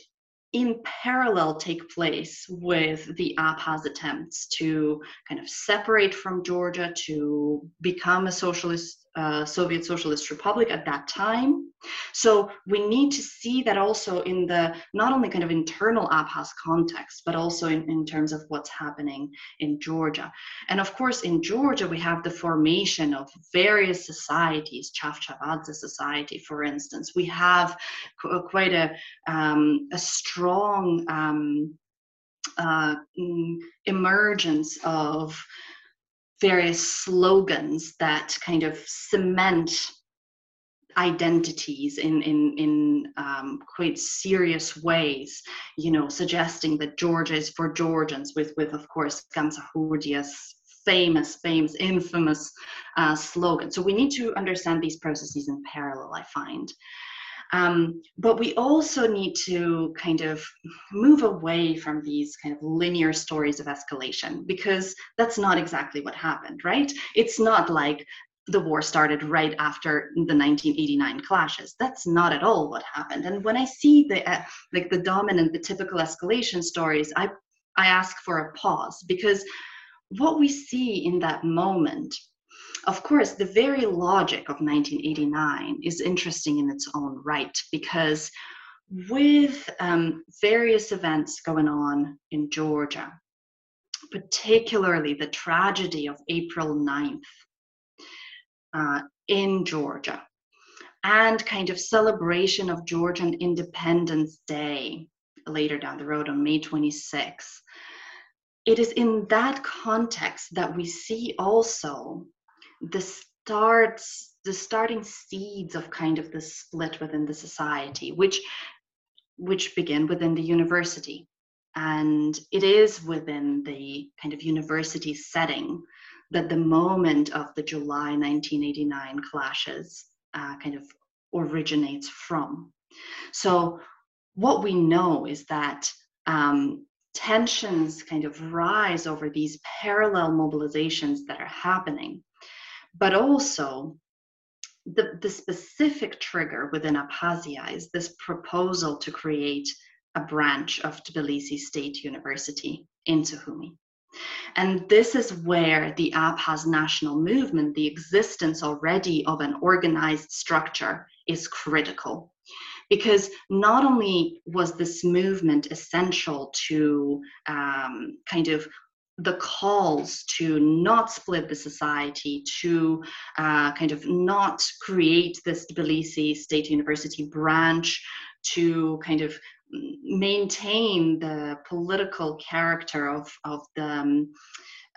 in parallel take place with the Abkhaz attempts to kind of separate from Georgia, to become a socialist uh, Soviet Socialist Republic at that time. So we need to see that also in the not only kind of internal Abkhaz context, but also in, in terms of what's happening in Georgia. And of course, in Georgia, we have the formation of various societies, Chavchavadze society, for instance. We have quite a, um, a strong um, uh, mm, emergence of various slogans that kind of cement identities in in in um, quite serious ways you know suggesting that georgia is for georgians with with of course Gamsakhurdia's famous famous infamous uh, slogan. So we need to understand these processes in parallel i find um, but we also need to kind of move away from these kind of linear stories of escalation because that's not exactly what happened, right? It's not like the war started right after the 1989 clashes. That's not at all what happened. And when I see the uh, like the dominant, the typical escalation stories, I I ask for a pause because what we see in that moment, of course, the very logic of 1989 is interesting in its own right because with um, various events going on in Georgia, particularly the tragedy of April 9th uh, in Georgia, and kind of celebration of Georgian Independence Day later down the road on May 26th. It is in that context that we see also the starts the starting seeds of kind of the split within the society which which begin within the university and it is within the kind of university setting that the moment of the July 1989 clashes uh, kind of originates from. So, what we know is that um, tensions kind of rise over these parallel mobilizations that are happening, but also the, the specific trigger within Abkhazia is this proposal to create a branch of Tbilisi State University in Sukhumi. And this is where the Abkhaz national movement, the existence already of an organized structure, is critical. Because not only was this movement essential to um, kind of the calls to not split the society, to uh, kind of not create this Tbilisi State University branch, to kind of maintain the political character of, of the um,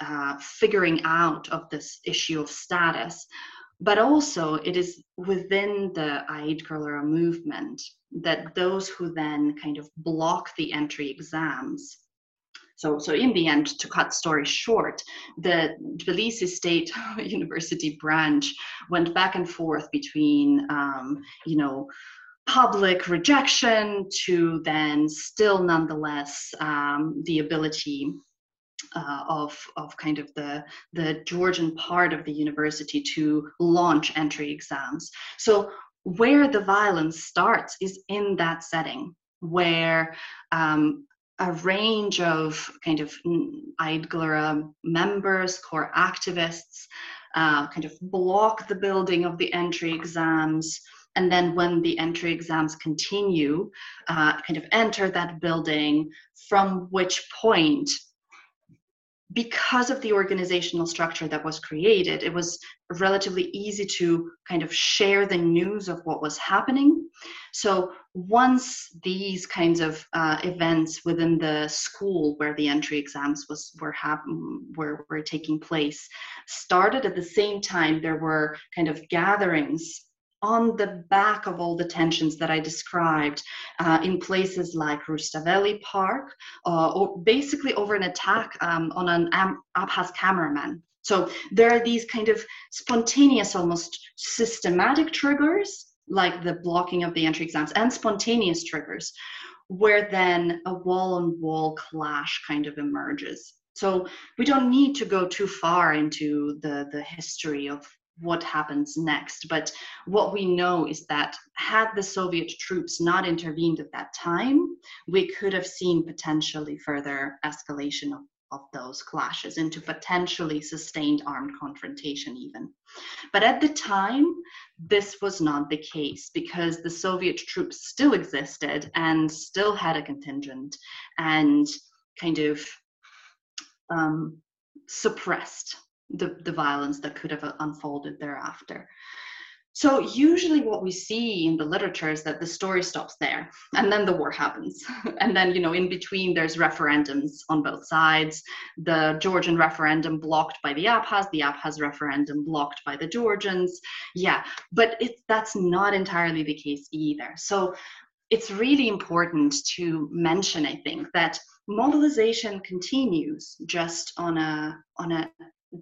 uh, figuring out of this issue of status. But also, it is within the Aidgylara movement that those who then kind of block the entry exams so, so in the end, to cut story short, the Tbilisi State University branch went back and forth between, um, you know, public rejection to then still nonetheless um, the ability uh, of, of kind of the, the Georgian part of the university to launch entry exams. So where the violence starts is in that setting where um, a range of kind of Aidgylara members, core activists, uh, kind of block the building of the entry exams, and then when the entry exams continue, uh, kind of enter that building, from which point because of the organizational structure that was created, it was relatively easy to kind of share the news of what was happening. So once these kinds of uh, events within the school where the entry exams was were happen were, were taking place started at the same time, there were kind of gatherings on the back of all the tensions that I described uh, in places like Rustaveli Park, uh, or basically over an attack um, on an Am- Abkhaz cameraman. So there are these kind of spontaneous, almost systematic triggers, like the blocking of the entry exams, and spontaneous triggers, where then a wall on wall clash kind of emerges. So we don't need to go too far into the, the history of what happens next. But what we know is that had the Soviet troops not intervened at that time, we could have seen potentially further escalation of, of those clashes into potentially sustained armed confrontation, even. But at the time, this was not the case because the Soviet troops still existed and still had a contingent and kind of um, suppressed the, the violence that could have unfolded thereafter. So usually what we see in the literature is that the story stops there and then the war happens. and then, you know, in between there's referendums on both sides. The Georgian referendum blocked by the Abkhaz, the Abkhaz referendum blocked by the Georgians. Yeah, but it, that's not entirely the case either. So it's really important to mention, I think, that mobilization continues just on a on a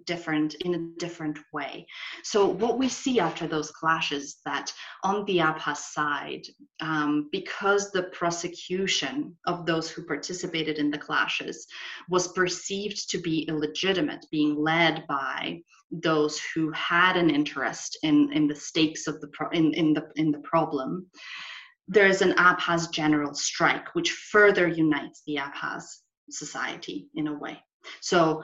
different in a different way. So what we see after those clashes that on the abkhaz side um, because the prosecution of those who participated in the clashes was perceived to be illegitimate being led by those who had an interest in in the stakes of the pro- in, in the in the problem there is an abkhaz general strike which further unites the abkhaz society in a way. So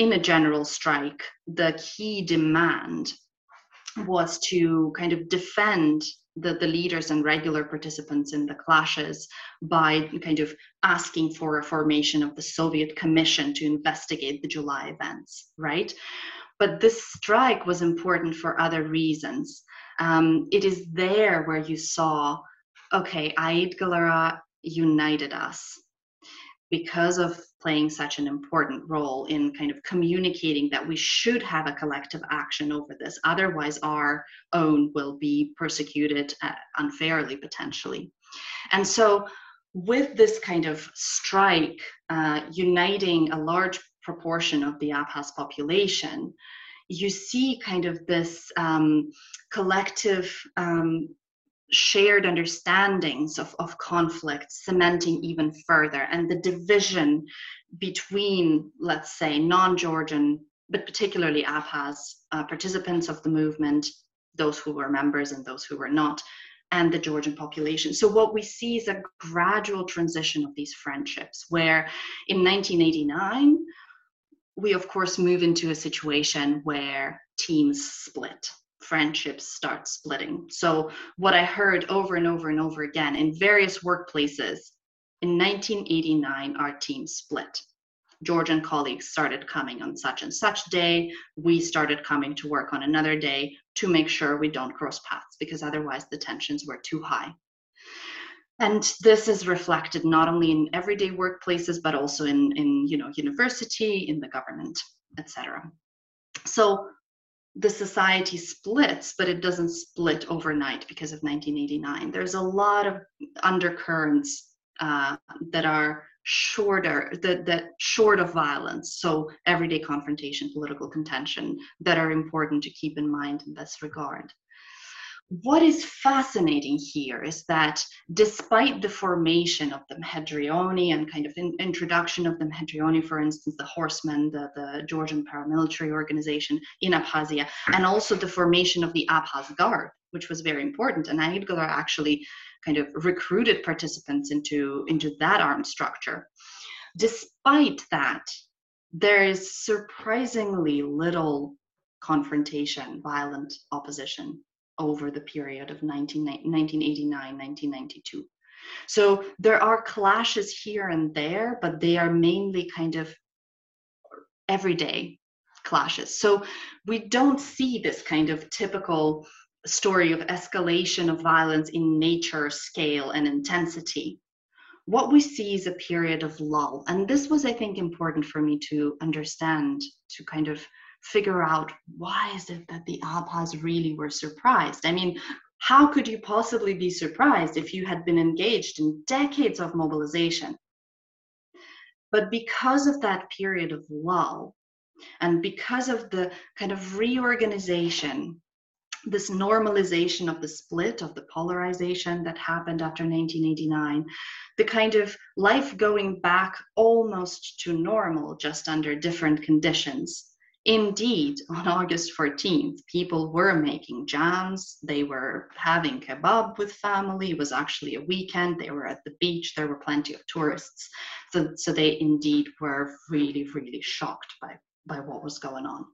in a general strike, the key demand was to kind of defend the, the leaders and regular participants in the clashes by kind of asking for a formation of the Soviet Commission to investigate the July events, right? But this strike was important for other reasons. Um, it is there where you saw, okay, Aidgylara united us because of playing such an important role in kind of communicating that we should have a collective action over this. Otherwise, our own will be persecuted uh, unfairly, potentially. And so, with this kind of strike uh, uniting a large proportion of the Abkhaz population, you see kind of this um, collective um, shared understandings of, of conflict cementing even further. And the division between let's say non-georgian but particularly abkhaz uh, participants of the movement those who were members and those who were not and the georgian population. So what we see is a gradual transition of these friendships where in 1989 we of course move into a situation where teams split friendships start splitting. So, what I heard over and over and over again in various workplaces in 1989, our team split. Georgian colleagues started coming on such and such day. We started coming to work on another day to make sure we don't cross paths because otherwise the tensions were too high. And this is reflected not only in everyday workplaces but also in, in you know university, in the government, etc. So the society splits, but it doesn't split overnight because of 1989. There's a lot of undercurrents uh, that are shorter, that, that short of violence, so everyday confrontation, political contention, that are important to keep in mind in this regard what is fascinating here is that despite the formation of the Mkhedrioni and kind of in, introduction of the Mkhedrioni, for instance, the horsemen, the, the Georgian paramilitary organization in Abkhazia, and also the formation of the Abkhaz Guard, which was very important. And Aid actually kind of recruited participants into, into that armed structure. Despite that, there is surprisingly little confrontation, violent opposition over the period of 19, 1989 1992 so there are clashes here and there but they are mainly kind of everyday clashes. So we don't see this kind of typical story of escalation of violence in nature scale and intensity. What we see is a period of lull and this was i think important for me to understand to kind of figure out why is it that the Abkhaz really were surprised? I mean, how could you possibly be surprised if you had been engaged in decades of mobilization? But because of that period of lull, and because of the kind of reorganization, this normalization of the split, of the polarization that happened after 1989, the kind of life going back almost to normal, just under different conditions, Indeed, on August 14th, people were making jams. They were having kebab with family. It was actually a weekend. They were at the beach. There were plenty of tourists. So, so they indeed were really, really shocked by, by what was going on.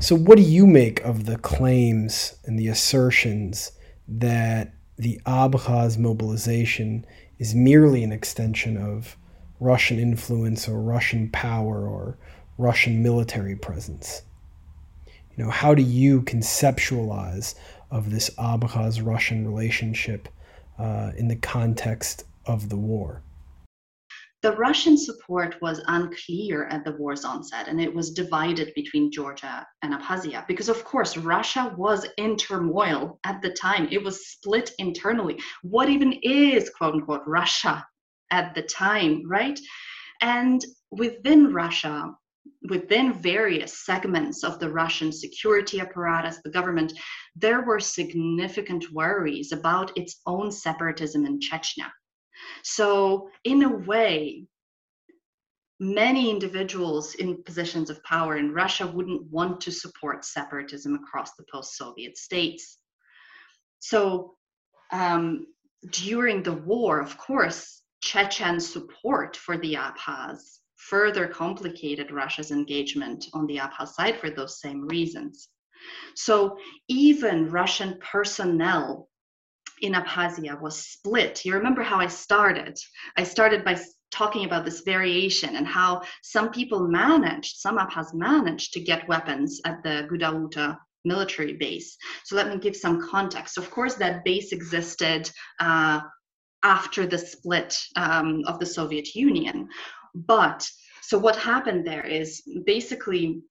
So, what do you make of the claims and the assertions that the Abkhaz mobilization is merely an extension of Russian influence or Russian power or Russian military presence. You know, how do you conceptualize of this Abkhaz Russian relationship uh, in the context of the war? The Russian support was unclear at the war's onset, and it was divided between Georgia and Abkhazia because, of course, Russia was in turmoil at the time. It was split internally. What even is, quote unquote, Russia at the time, right? And within Russia, within various segments of the Russian security apparatus, the government, there were significant worries about its own separatism in Chechnya. So, in a way, many individuals in positions of power in Russia wouldn't want to support separatism across the post Soviet states. So, um, during the war, of course, Chechen support for the Abkhaz further complicated Russia's engagement on the Abkhaz side for those same reasons. So even Russian personnel in Abkhazia was split. You remember how I started? I started by talking about this variation and how some people managed, some Abkhaz managed to get weapons at the Gudauta military base. So let me give some context. Of course, that base existed uh, after the split um, of the Soviet Union. But so what happened there is basically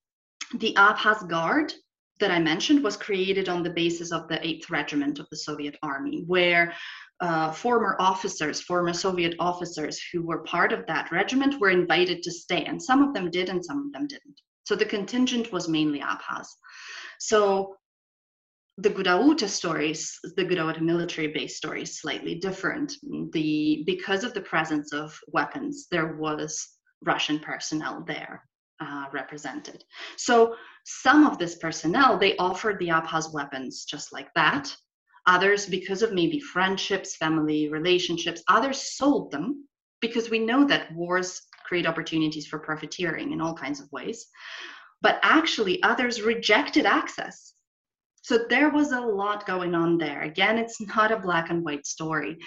the Abkhaz Guard that I mentioned was created on the basis of the 8th Regiment of the Soviet Army, where uh, former officers, former Soviet officers who were part of that regiment were invited to stay, and some of them did and some of them didn't. So the contingent was mainly Abkhaz. So the Gudauta stories, the Gudauta military base stories, slightly different. The because of the presence of weapons, there was Russian personnel there uh, represented. So some of this personnel they offered the Abkhaz weapons just like that. Others, because of maybe friendships, family relationships, others sold them because we know that wars create opportunities for profiteering in all kinds of ways. But actually, others rejected access so there was a lot going on there. Again, it's not a black and white story.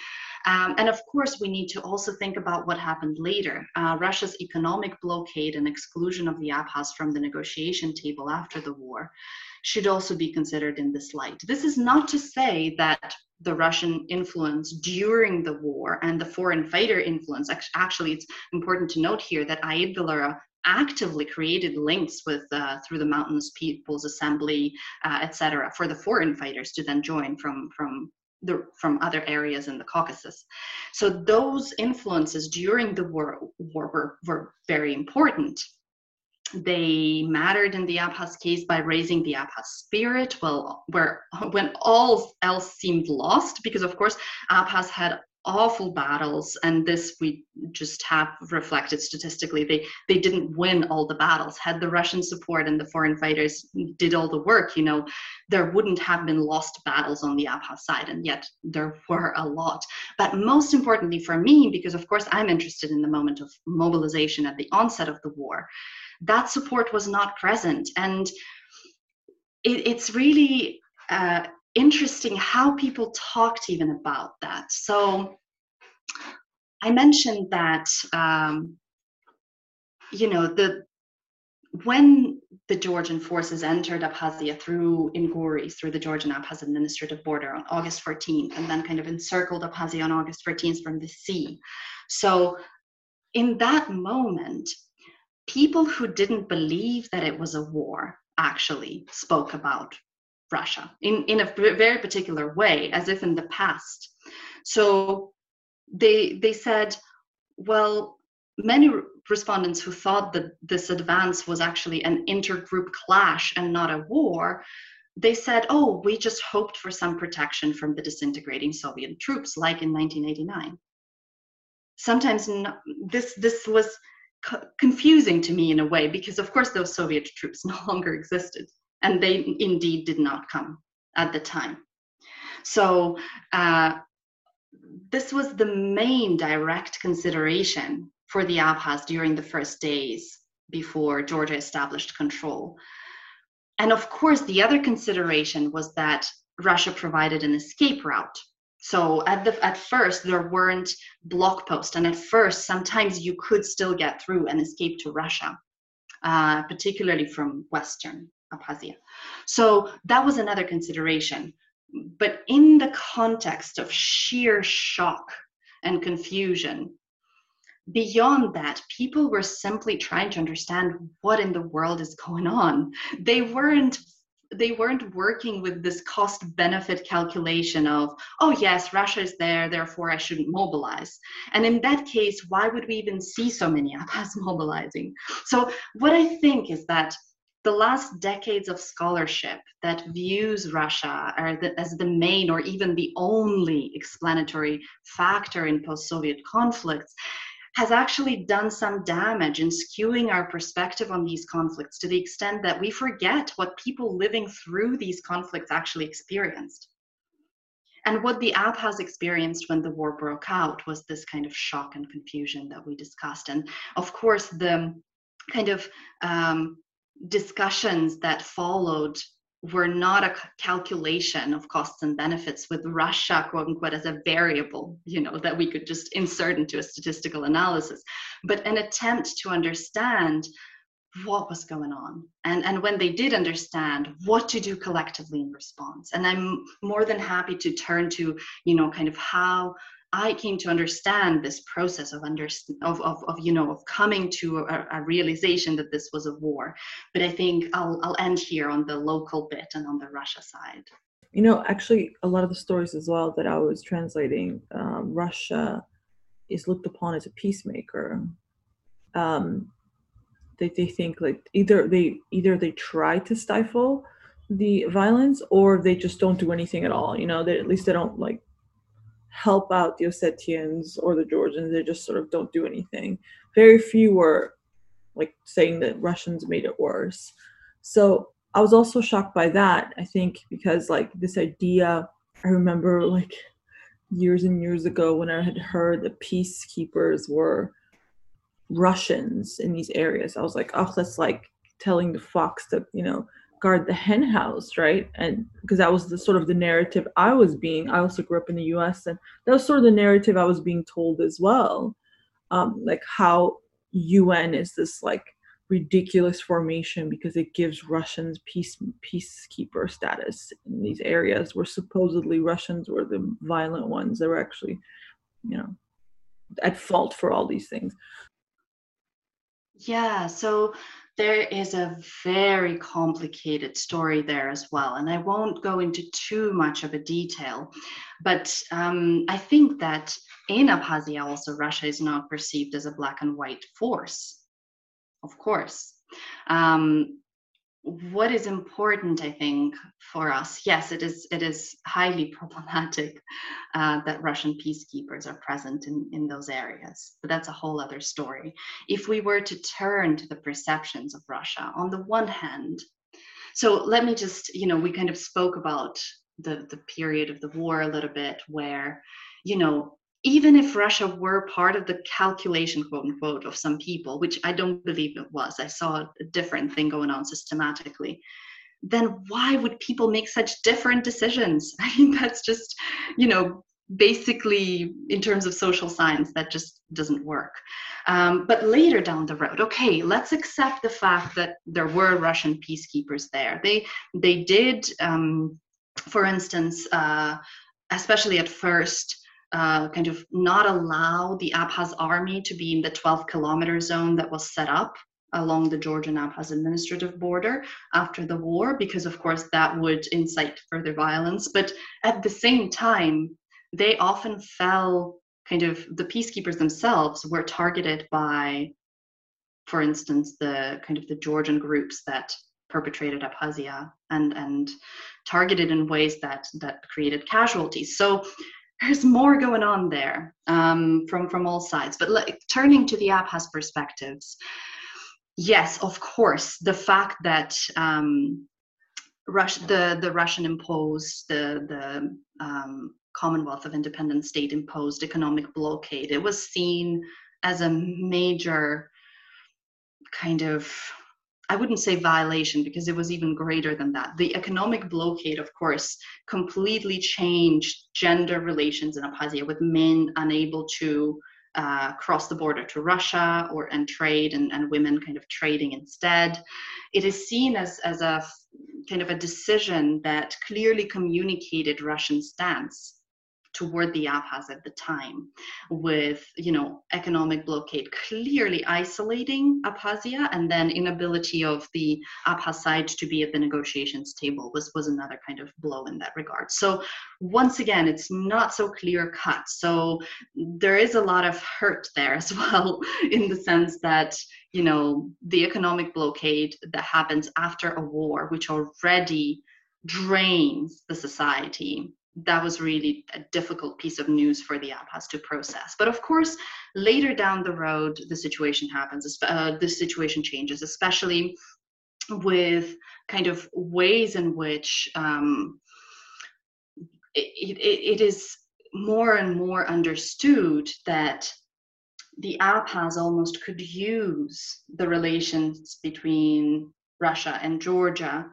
Um, and of course, we need to also think about what happened later. Uh, Russia's economic blockade and exclusion of the Abkhaz from the negotiation table after the war should also be considered in this light. This is not to say that the Russian influence during the war and the foreign fighter influence. Actually, it's important to note here that Aidgylara actively created links with uh, through the Mountains People's Assembly, uh, etc., for the foreign fighters to then join from from the, from other areas in the Caucasus. So those influences during the war, war were, were very important. They mattered in the Abkhaz case by raising the Abkhaz spirit, well, where when all else seemed lost, because of course Abkhaz had awful battles and this we just have reflected statistically they they didn't win all the battles. Had the russian support and the foreign fighters did all the work you know there wouldn't have been lost battles on the abkhaz side and yet there were a lot. But most importantly for me because of course i'm interested in the moment of mobilization at the onset of the war that support was not present. And it, it's really uh, interesting how people talked even about that. So I mentioned that um, you know the when the Georgian forces entered Abkhazia through Inguri, through the Georgian Abkhaz administrative border on August 14th, and then kind of encircled Abkhazia on August 14th from the sea. So, in that moment, people who didn't believe that it was a war actually spoke about Russia in, in a very particular way, as if in the past. So they they said, well, many respondents who thought that this advance was actually an intergroup clash and not a war, they said, oh, we just hoped for some protection from the disintegrating Soviet troops, like in 1989. Sometimes this this was confusing to me in a way because, of course, those Soviet troops no longer existed and they indeed did not come at the time. So uh, this was the main direct consideration for the Abkhaz during the first days before Georgia established control. And of course, the other consideration was that Russia provided an escape route. So at the at first there weren't block posts, and at first sometimes you could still get through and escape to Russia, uh, particularly from Western Abkhazia. So that was another consideration. But in the context of sheer shock and confusion, beyond that, people were simply trying to understand what in the world is going on. They weren't they weren't working with this cost benefit calculation of oh yes russia is there therefore i shouldn't mobilize and in that case why would we even see so many abkhaz mobilizing so what i think is that the last decades of scholarship that views Russia as the main or even the only explanatory factor in post Soviet conflicts has actually done some damage in skewing our perspective on these conflicts to the extent that we forget what people living through these conflicts actually experienced. and what the Abkhaz experienced when the war broke out was this kind of shock and confusion that we discussed. And of course, the kind of um, discussions that followed were not a calculation of costs and benefits with Russia, quote unquote, as a variable, you know, that we could just insert into a statistical analysis, but an attempt to understand what was going on. And and when they did understand what to do collectively in response. And i'm more than happy to turn to you know kind of how I came to understand this process of under of, of, of you know of coming to a, a, realization that this was a war. But I think I'll I'll end here on the local bit and on the Russia side. You know, actually, a lot of the stories as well that I was translating, um, Russia is looked upon as a peacemaker. Um, they they think like either they either they try to stifle the violence or they just don't do anything at all. You know, they at least they don't like help out the Ossetians or the Georgians. They just sort of don't do anything. Very few were like saying that Russians made it worse. So I was also shocked by that. I think because like this idea, I remember like years and years ago when I had heard that peacekeepers were Russians in these areas. I was like, oh, that's like telling the fox to, you know, guard the hen house, right? And because that was the sort of the narrative I was being. I also grew up in the U.S. and that was sort of the narrative I was being told as well, um, like how UN is this like ridiculous formation because it gives Russians peace peacekeeper status in these areas where supposedly Russians were the violent ones that were actually, you know, at fault for all these things. Yeah, so there is a very complicated story there as well. And I won't go into too much of a detail, but um, I think that in Abkhazia, also, Russia is not perceived as a black and white force, of course. Um, what is important i think for us? Yes it is it is highly problematic uh, that russian peacekeepers are present in, in those areas but that's a whole other story. If we were to turn to the perceptions of russia on the one hand so let me just you know we kind of spoke about the the period of the war a little bit where you know even if Russia were part of the calculation, quote unquote, of some people, which I don't believe it was, I saw a different thing going on systematically, then why would people make such different decisions? I mean, that's just, you know, basically in terms of social science, that just doesn't work. Um, but later down the road, okay, let's accept the fact that there were Russian peacekeepers there. They they did, um, for instance, uh, especially at first uh, kind of not allow the Abkhaz army to be in the 12 kilometer zone that was set up along the Georgian Abkhaz administrative border after the war, because of course that would incite further violence. But at the same time, they often fell kind of the peacekeepers themselves were targeted by, for instance, the kind of the Georgian groups that perpetrated Abkhazia and and targeted in ways that that created casualties. So there's more going on there um, from from all sides. But like, turning to the Abkhaz perspectives, yes, of course, the fact that um, Russia, the the Russian imposed the the um, Commonwealth of Independent State imposed economic blockade. It was seen as a major kind of I wouldn't say violation because it was even greater than that. The economic blockade, of course, completely changed gender relations in Abkhazia with men unable to uh, cross the border to Russia or and trade and, and women kind of trading instead. It is seen as, as a kind of a decision that clearly communicated Russian stance toward the Abkhaz at the time, with you know economic blockade clearly isolating Abkhazia, and then inability of the Abkhaz side to be at the negotiations table was was another kind of blow in that regard. So once again, it's not so clear cut. So there is a lot of hurt there as well, in the sense that you know the economic blockade that happens after a war, which already drains the society that was really a difficult piece of news for the Abkhaz to process. But of course, later down the road, the situation happens. Uh, the situation changes, especially with kind of ways in which um, it, it, it is more and more understood that the Abkhaz almost could use the relations between Russia and Georgia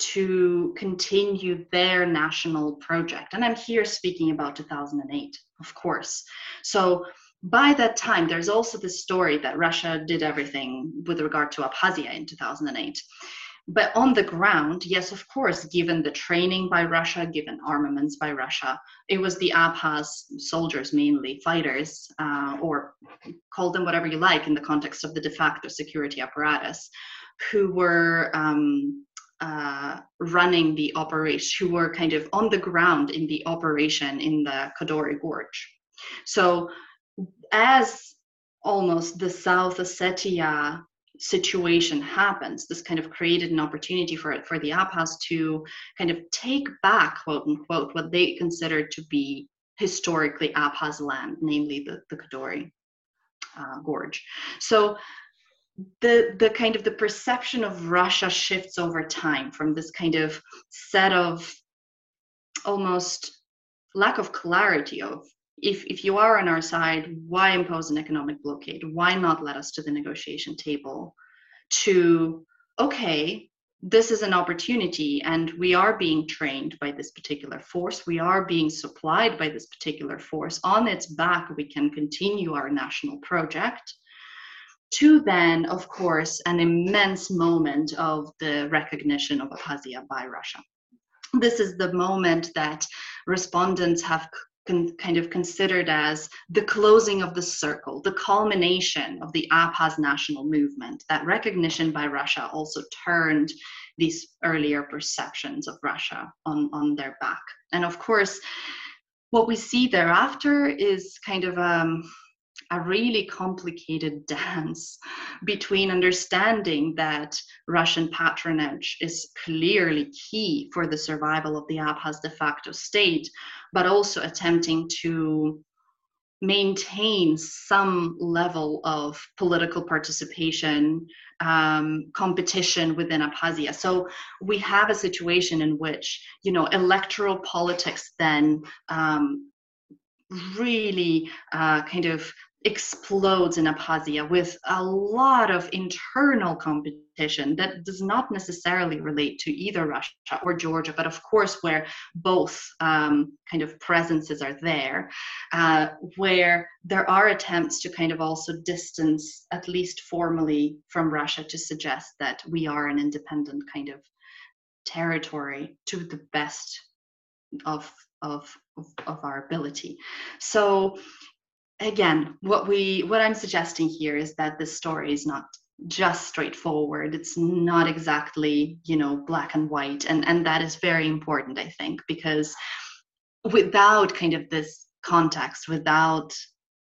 to continue their national project. And I'm here speaking about 2008, of course. So by that time, there's also the story that Russia did everything with regard to Abkhazia in 2008. But on the ground, yes, of course, given the training by Russia, given armaments by Russia, it was the Abkhaz soldiers, mainly fighters, uh, or call them whatever you like in the context of the de facto security apparatus, who were um, uh, running the operation, who were kind of on the ground in the operation in the Kodori Gorge. So, as almost the South Ossetia situation happens, this kind of created an opportunity for for the Abkhaz to kind of take back, quote unquote, what they considered to be historically Abkhaz land, namely the, the Kodori uh, Gorge. So the the kind of the perception of Russia shifts over time from this kind of set of almost lack of clarity of if, if you are on our side, why impose an economic blockade? Why not let us to the negotiation table? To, okay, this is an opportunity and we are being trained by this particular force. We are being supplied by this particular force. On its back, we can continue our national project. To then, of course, an immense moment of the recognition of Abkhazia by Russia. This is the moment that respondents have con- kind of considered as the closing of the circle, the culmination of the Abkhaz national movement. That recognition by Russia also turned these earlier perceptions of Russia on, on their back. And of course, what we see thereafter is kind of um, a really complicated dance between understanding that Russian patronage is clearly key for the survival of the Abkhaz de facto state, but also attempting to maintain some level of political participation, um, competition within Abkhazia. So we have a situation in which, you know, electoral politics then um, really uh, kind of explodes in Abkhazia with a lot of internal competition that does not necessarily relate to either Russia or Georgia, but of course, where both um, kind of presences are there, uh, where there are attempts to kind of also distance, at least formally, from Russia to suggest that we are an independent kind of territory to the best of of, of, of our ability. So again, what we what I'm suggesting here is that this story is not just straightforward. It's not exactly, you know, black and white. And and that is very important, I think, because without kind of this context, without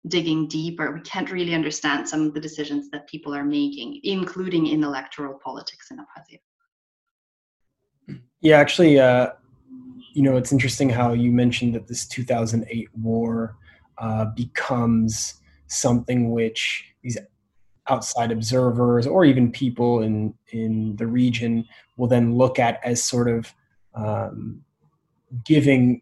digging deeper, we can't really understand some of the decisions that people are making, including in electoral politics in Abkhazia. Yeah, actually, uh, you know, it's interesting how you mentioned that this 2008 war uh, becomes something which these outside observers or even people in in the region will then look at as sort of um, giving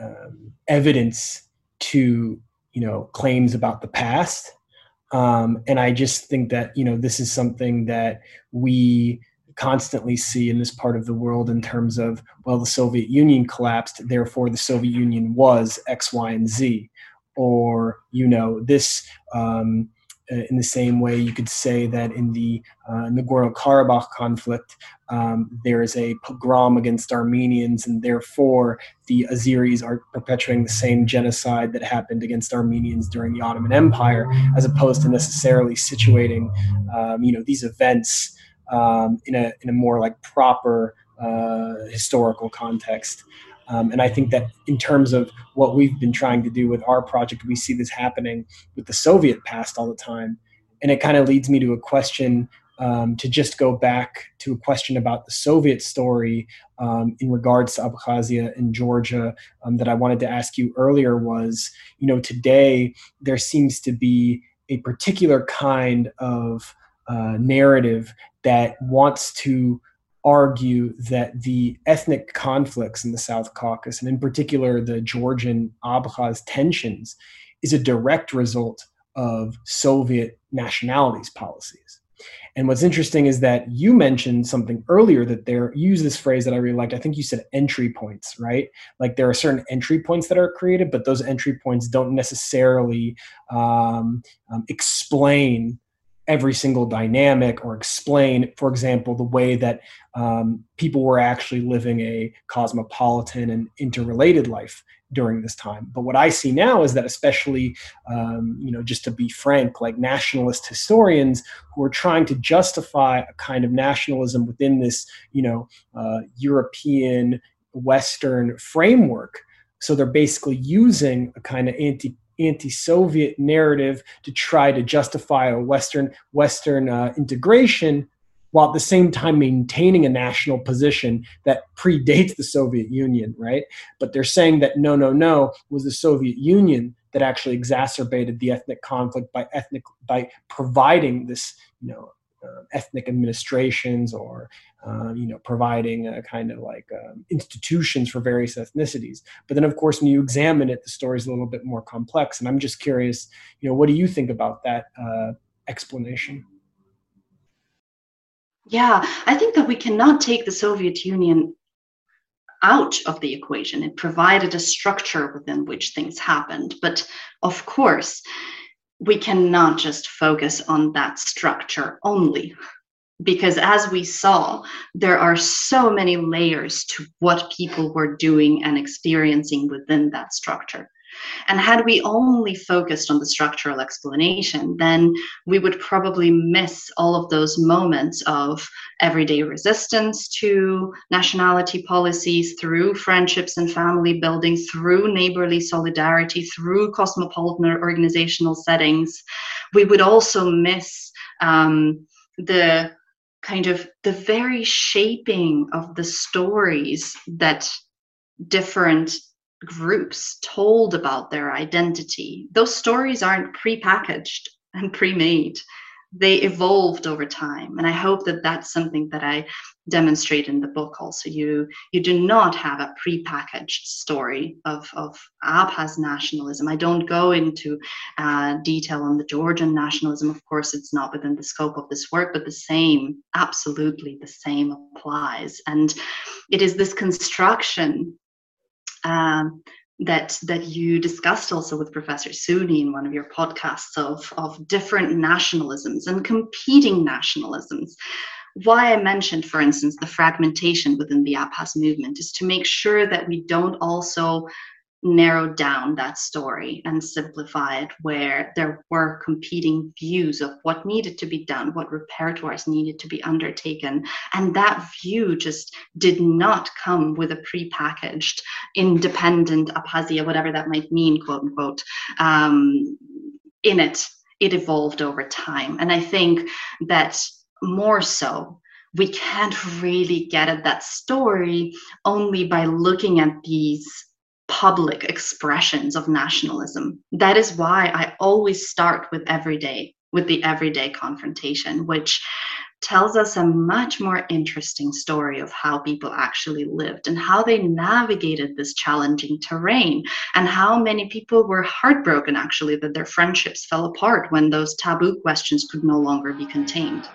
um, evidence to you know claims about the past. Um, and i just think that you know this is something that we constantly see in this part of the world in terms of well the soviet union collapsed therefore the soviet union was x y and z or you know this um, uh, in the same way you could say that in the uh, Nagorno-Karabakh conflict um, there is a pogrom against Armenians and therefore the Azeris are perpetuating the same genocide that happened against Armenians during the Ottoman Empire as opposed to necessarily situating um, you know these events um, in a in a more like proper uh, historical context. Um, and I think that in terms of what we've been trying to do with our project, we see this happening with the Soviet past all the time. And it kind of leads me to a question um, to just go back to a question about the Soviet story um, in regards to Abkhazia and Georgia um, that I wanted to ask you earlier was, you know, today there seems to be a particular kind of uh, narrative that wants to argue that the ethnic conflicts in the South Caucasus, and in particular the Georgian Abkhaz tensions, is a direct result of Soviet nationalities policies. And what's interesting is that you mentioned something earlier that there use this phrase that I really liked. I think you said entry points, right? Like there are certain entry points that are created, but those entry points don't necessarily um, um, explain every single dynamic or explain, for example, the way that um, people were actually living a cosmopolitan and interrelated life during this time. But what I see now is that, especially, um, you know, just to be frank, like nationalist historians who are trying to justify a kind of nationalism within this, you know, uh, European Western framework. So they're basically using a kind of anti anti-Soviet narrative to try to justify a Western Western uh, integration, while at the same time maintaining a national position that predates the Soviet Union, right? But they're saying that no, no, no, was the Soviet Union that actually exacerbated the ethnic conflict by ethnic by providing this, you know, uh, ethnic administrations or uh, you know providing a kind of like um, institutions for various ethnicities. But then of course when you examine it the story is a little bit more complex and i'm just curious you know what do you think about that uh, explanation? Yeah i think that we cannot take the soviet union out of the equation. It provided a structure within which things happened. But of course we cannot just focus on that structure only. Because as we saw there are so many layers to what people were doing and experiencing within that structure and had we only focused on the structural explanation, then we would probably miss all of those moments of everyday resistance to nationality policies through friendships and family building, through neighborly solidarity, through cosmopolitan organizational settings. We would also miss um, the kind of the very shaping of the stories that different groups told about their identity. Those stories aren't prepackaged and pre-made. They evolved over time, and I hope that that's something that I demonstrate in the book. Also, you you do not have a prepackaged story of of Abkhaz nationalism. I don't go into uh, detail on the Georgian nationalism. Of course, it's not within the scope of this work, but the same, absolutely the same applies. And it is this construction um, that that you discussed also with Professor Suny in one of your podcasts of of different nationalisms and competing nationalisms. Why I mentioned, for instance, the fragmentation within the Abkhaz movement is to make sure that we don't also narrow down that story and simplify it where there were competing views of what needed to be done, what repertoires needed to be undertaken. And that view just did not come with a prepackaged, independent Abkhazia, whatever that might mean, quote unquote, um, in it. It evolved over time. And I think that more so we can't really get at that story only by looking at these public expressions of nationalism. That is why I always start with everyday, with the everyday confrontation, which tells us a much more interesting story of how people actually lived and how they navigated this challenging terrain and how many people were heartbroken actually that their friendships fell apart when those taboo questions could no longer be contained.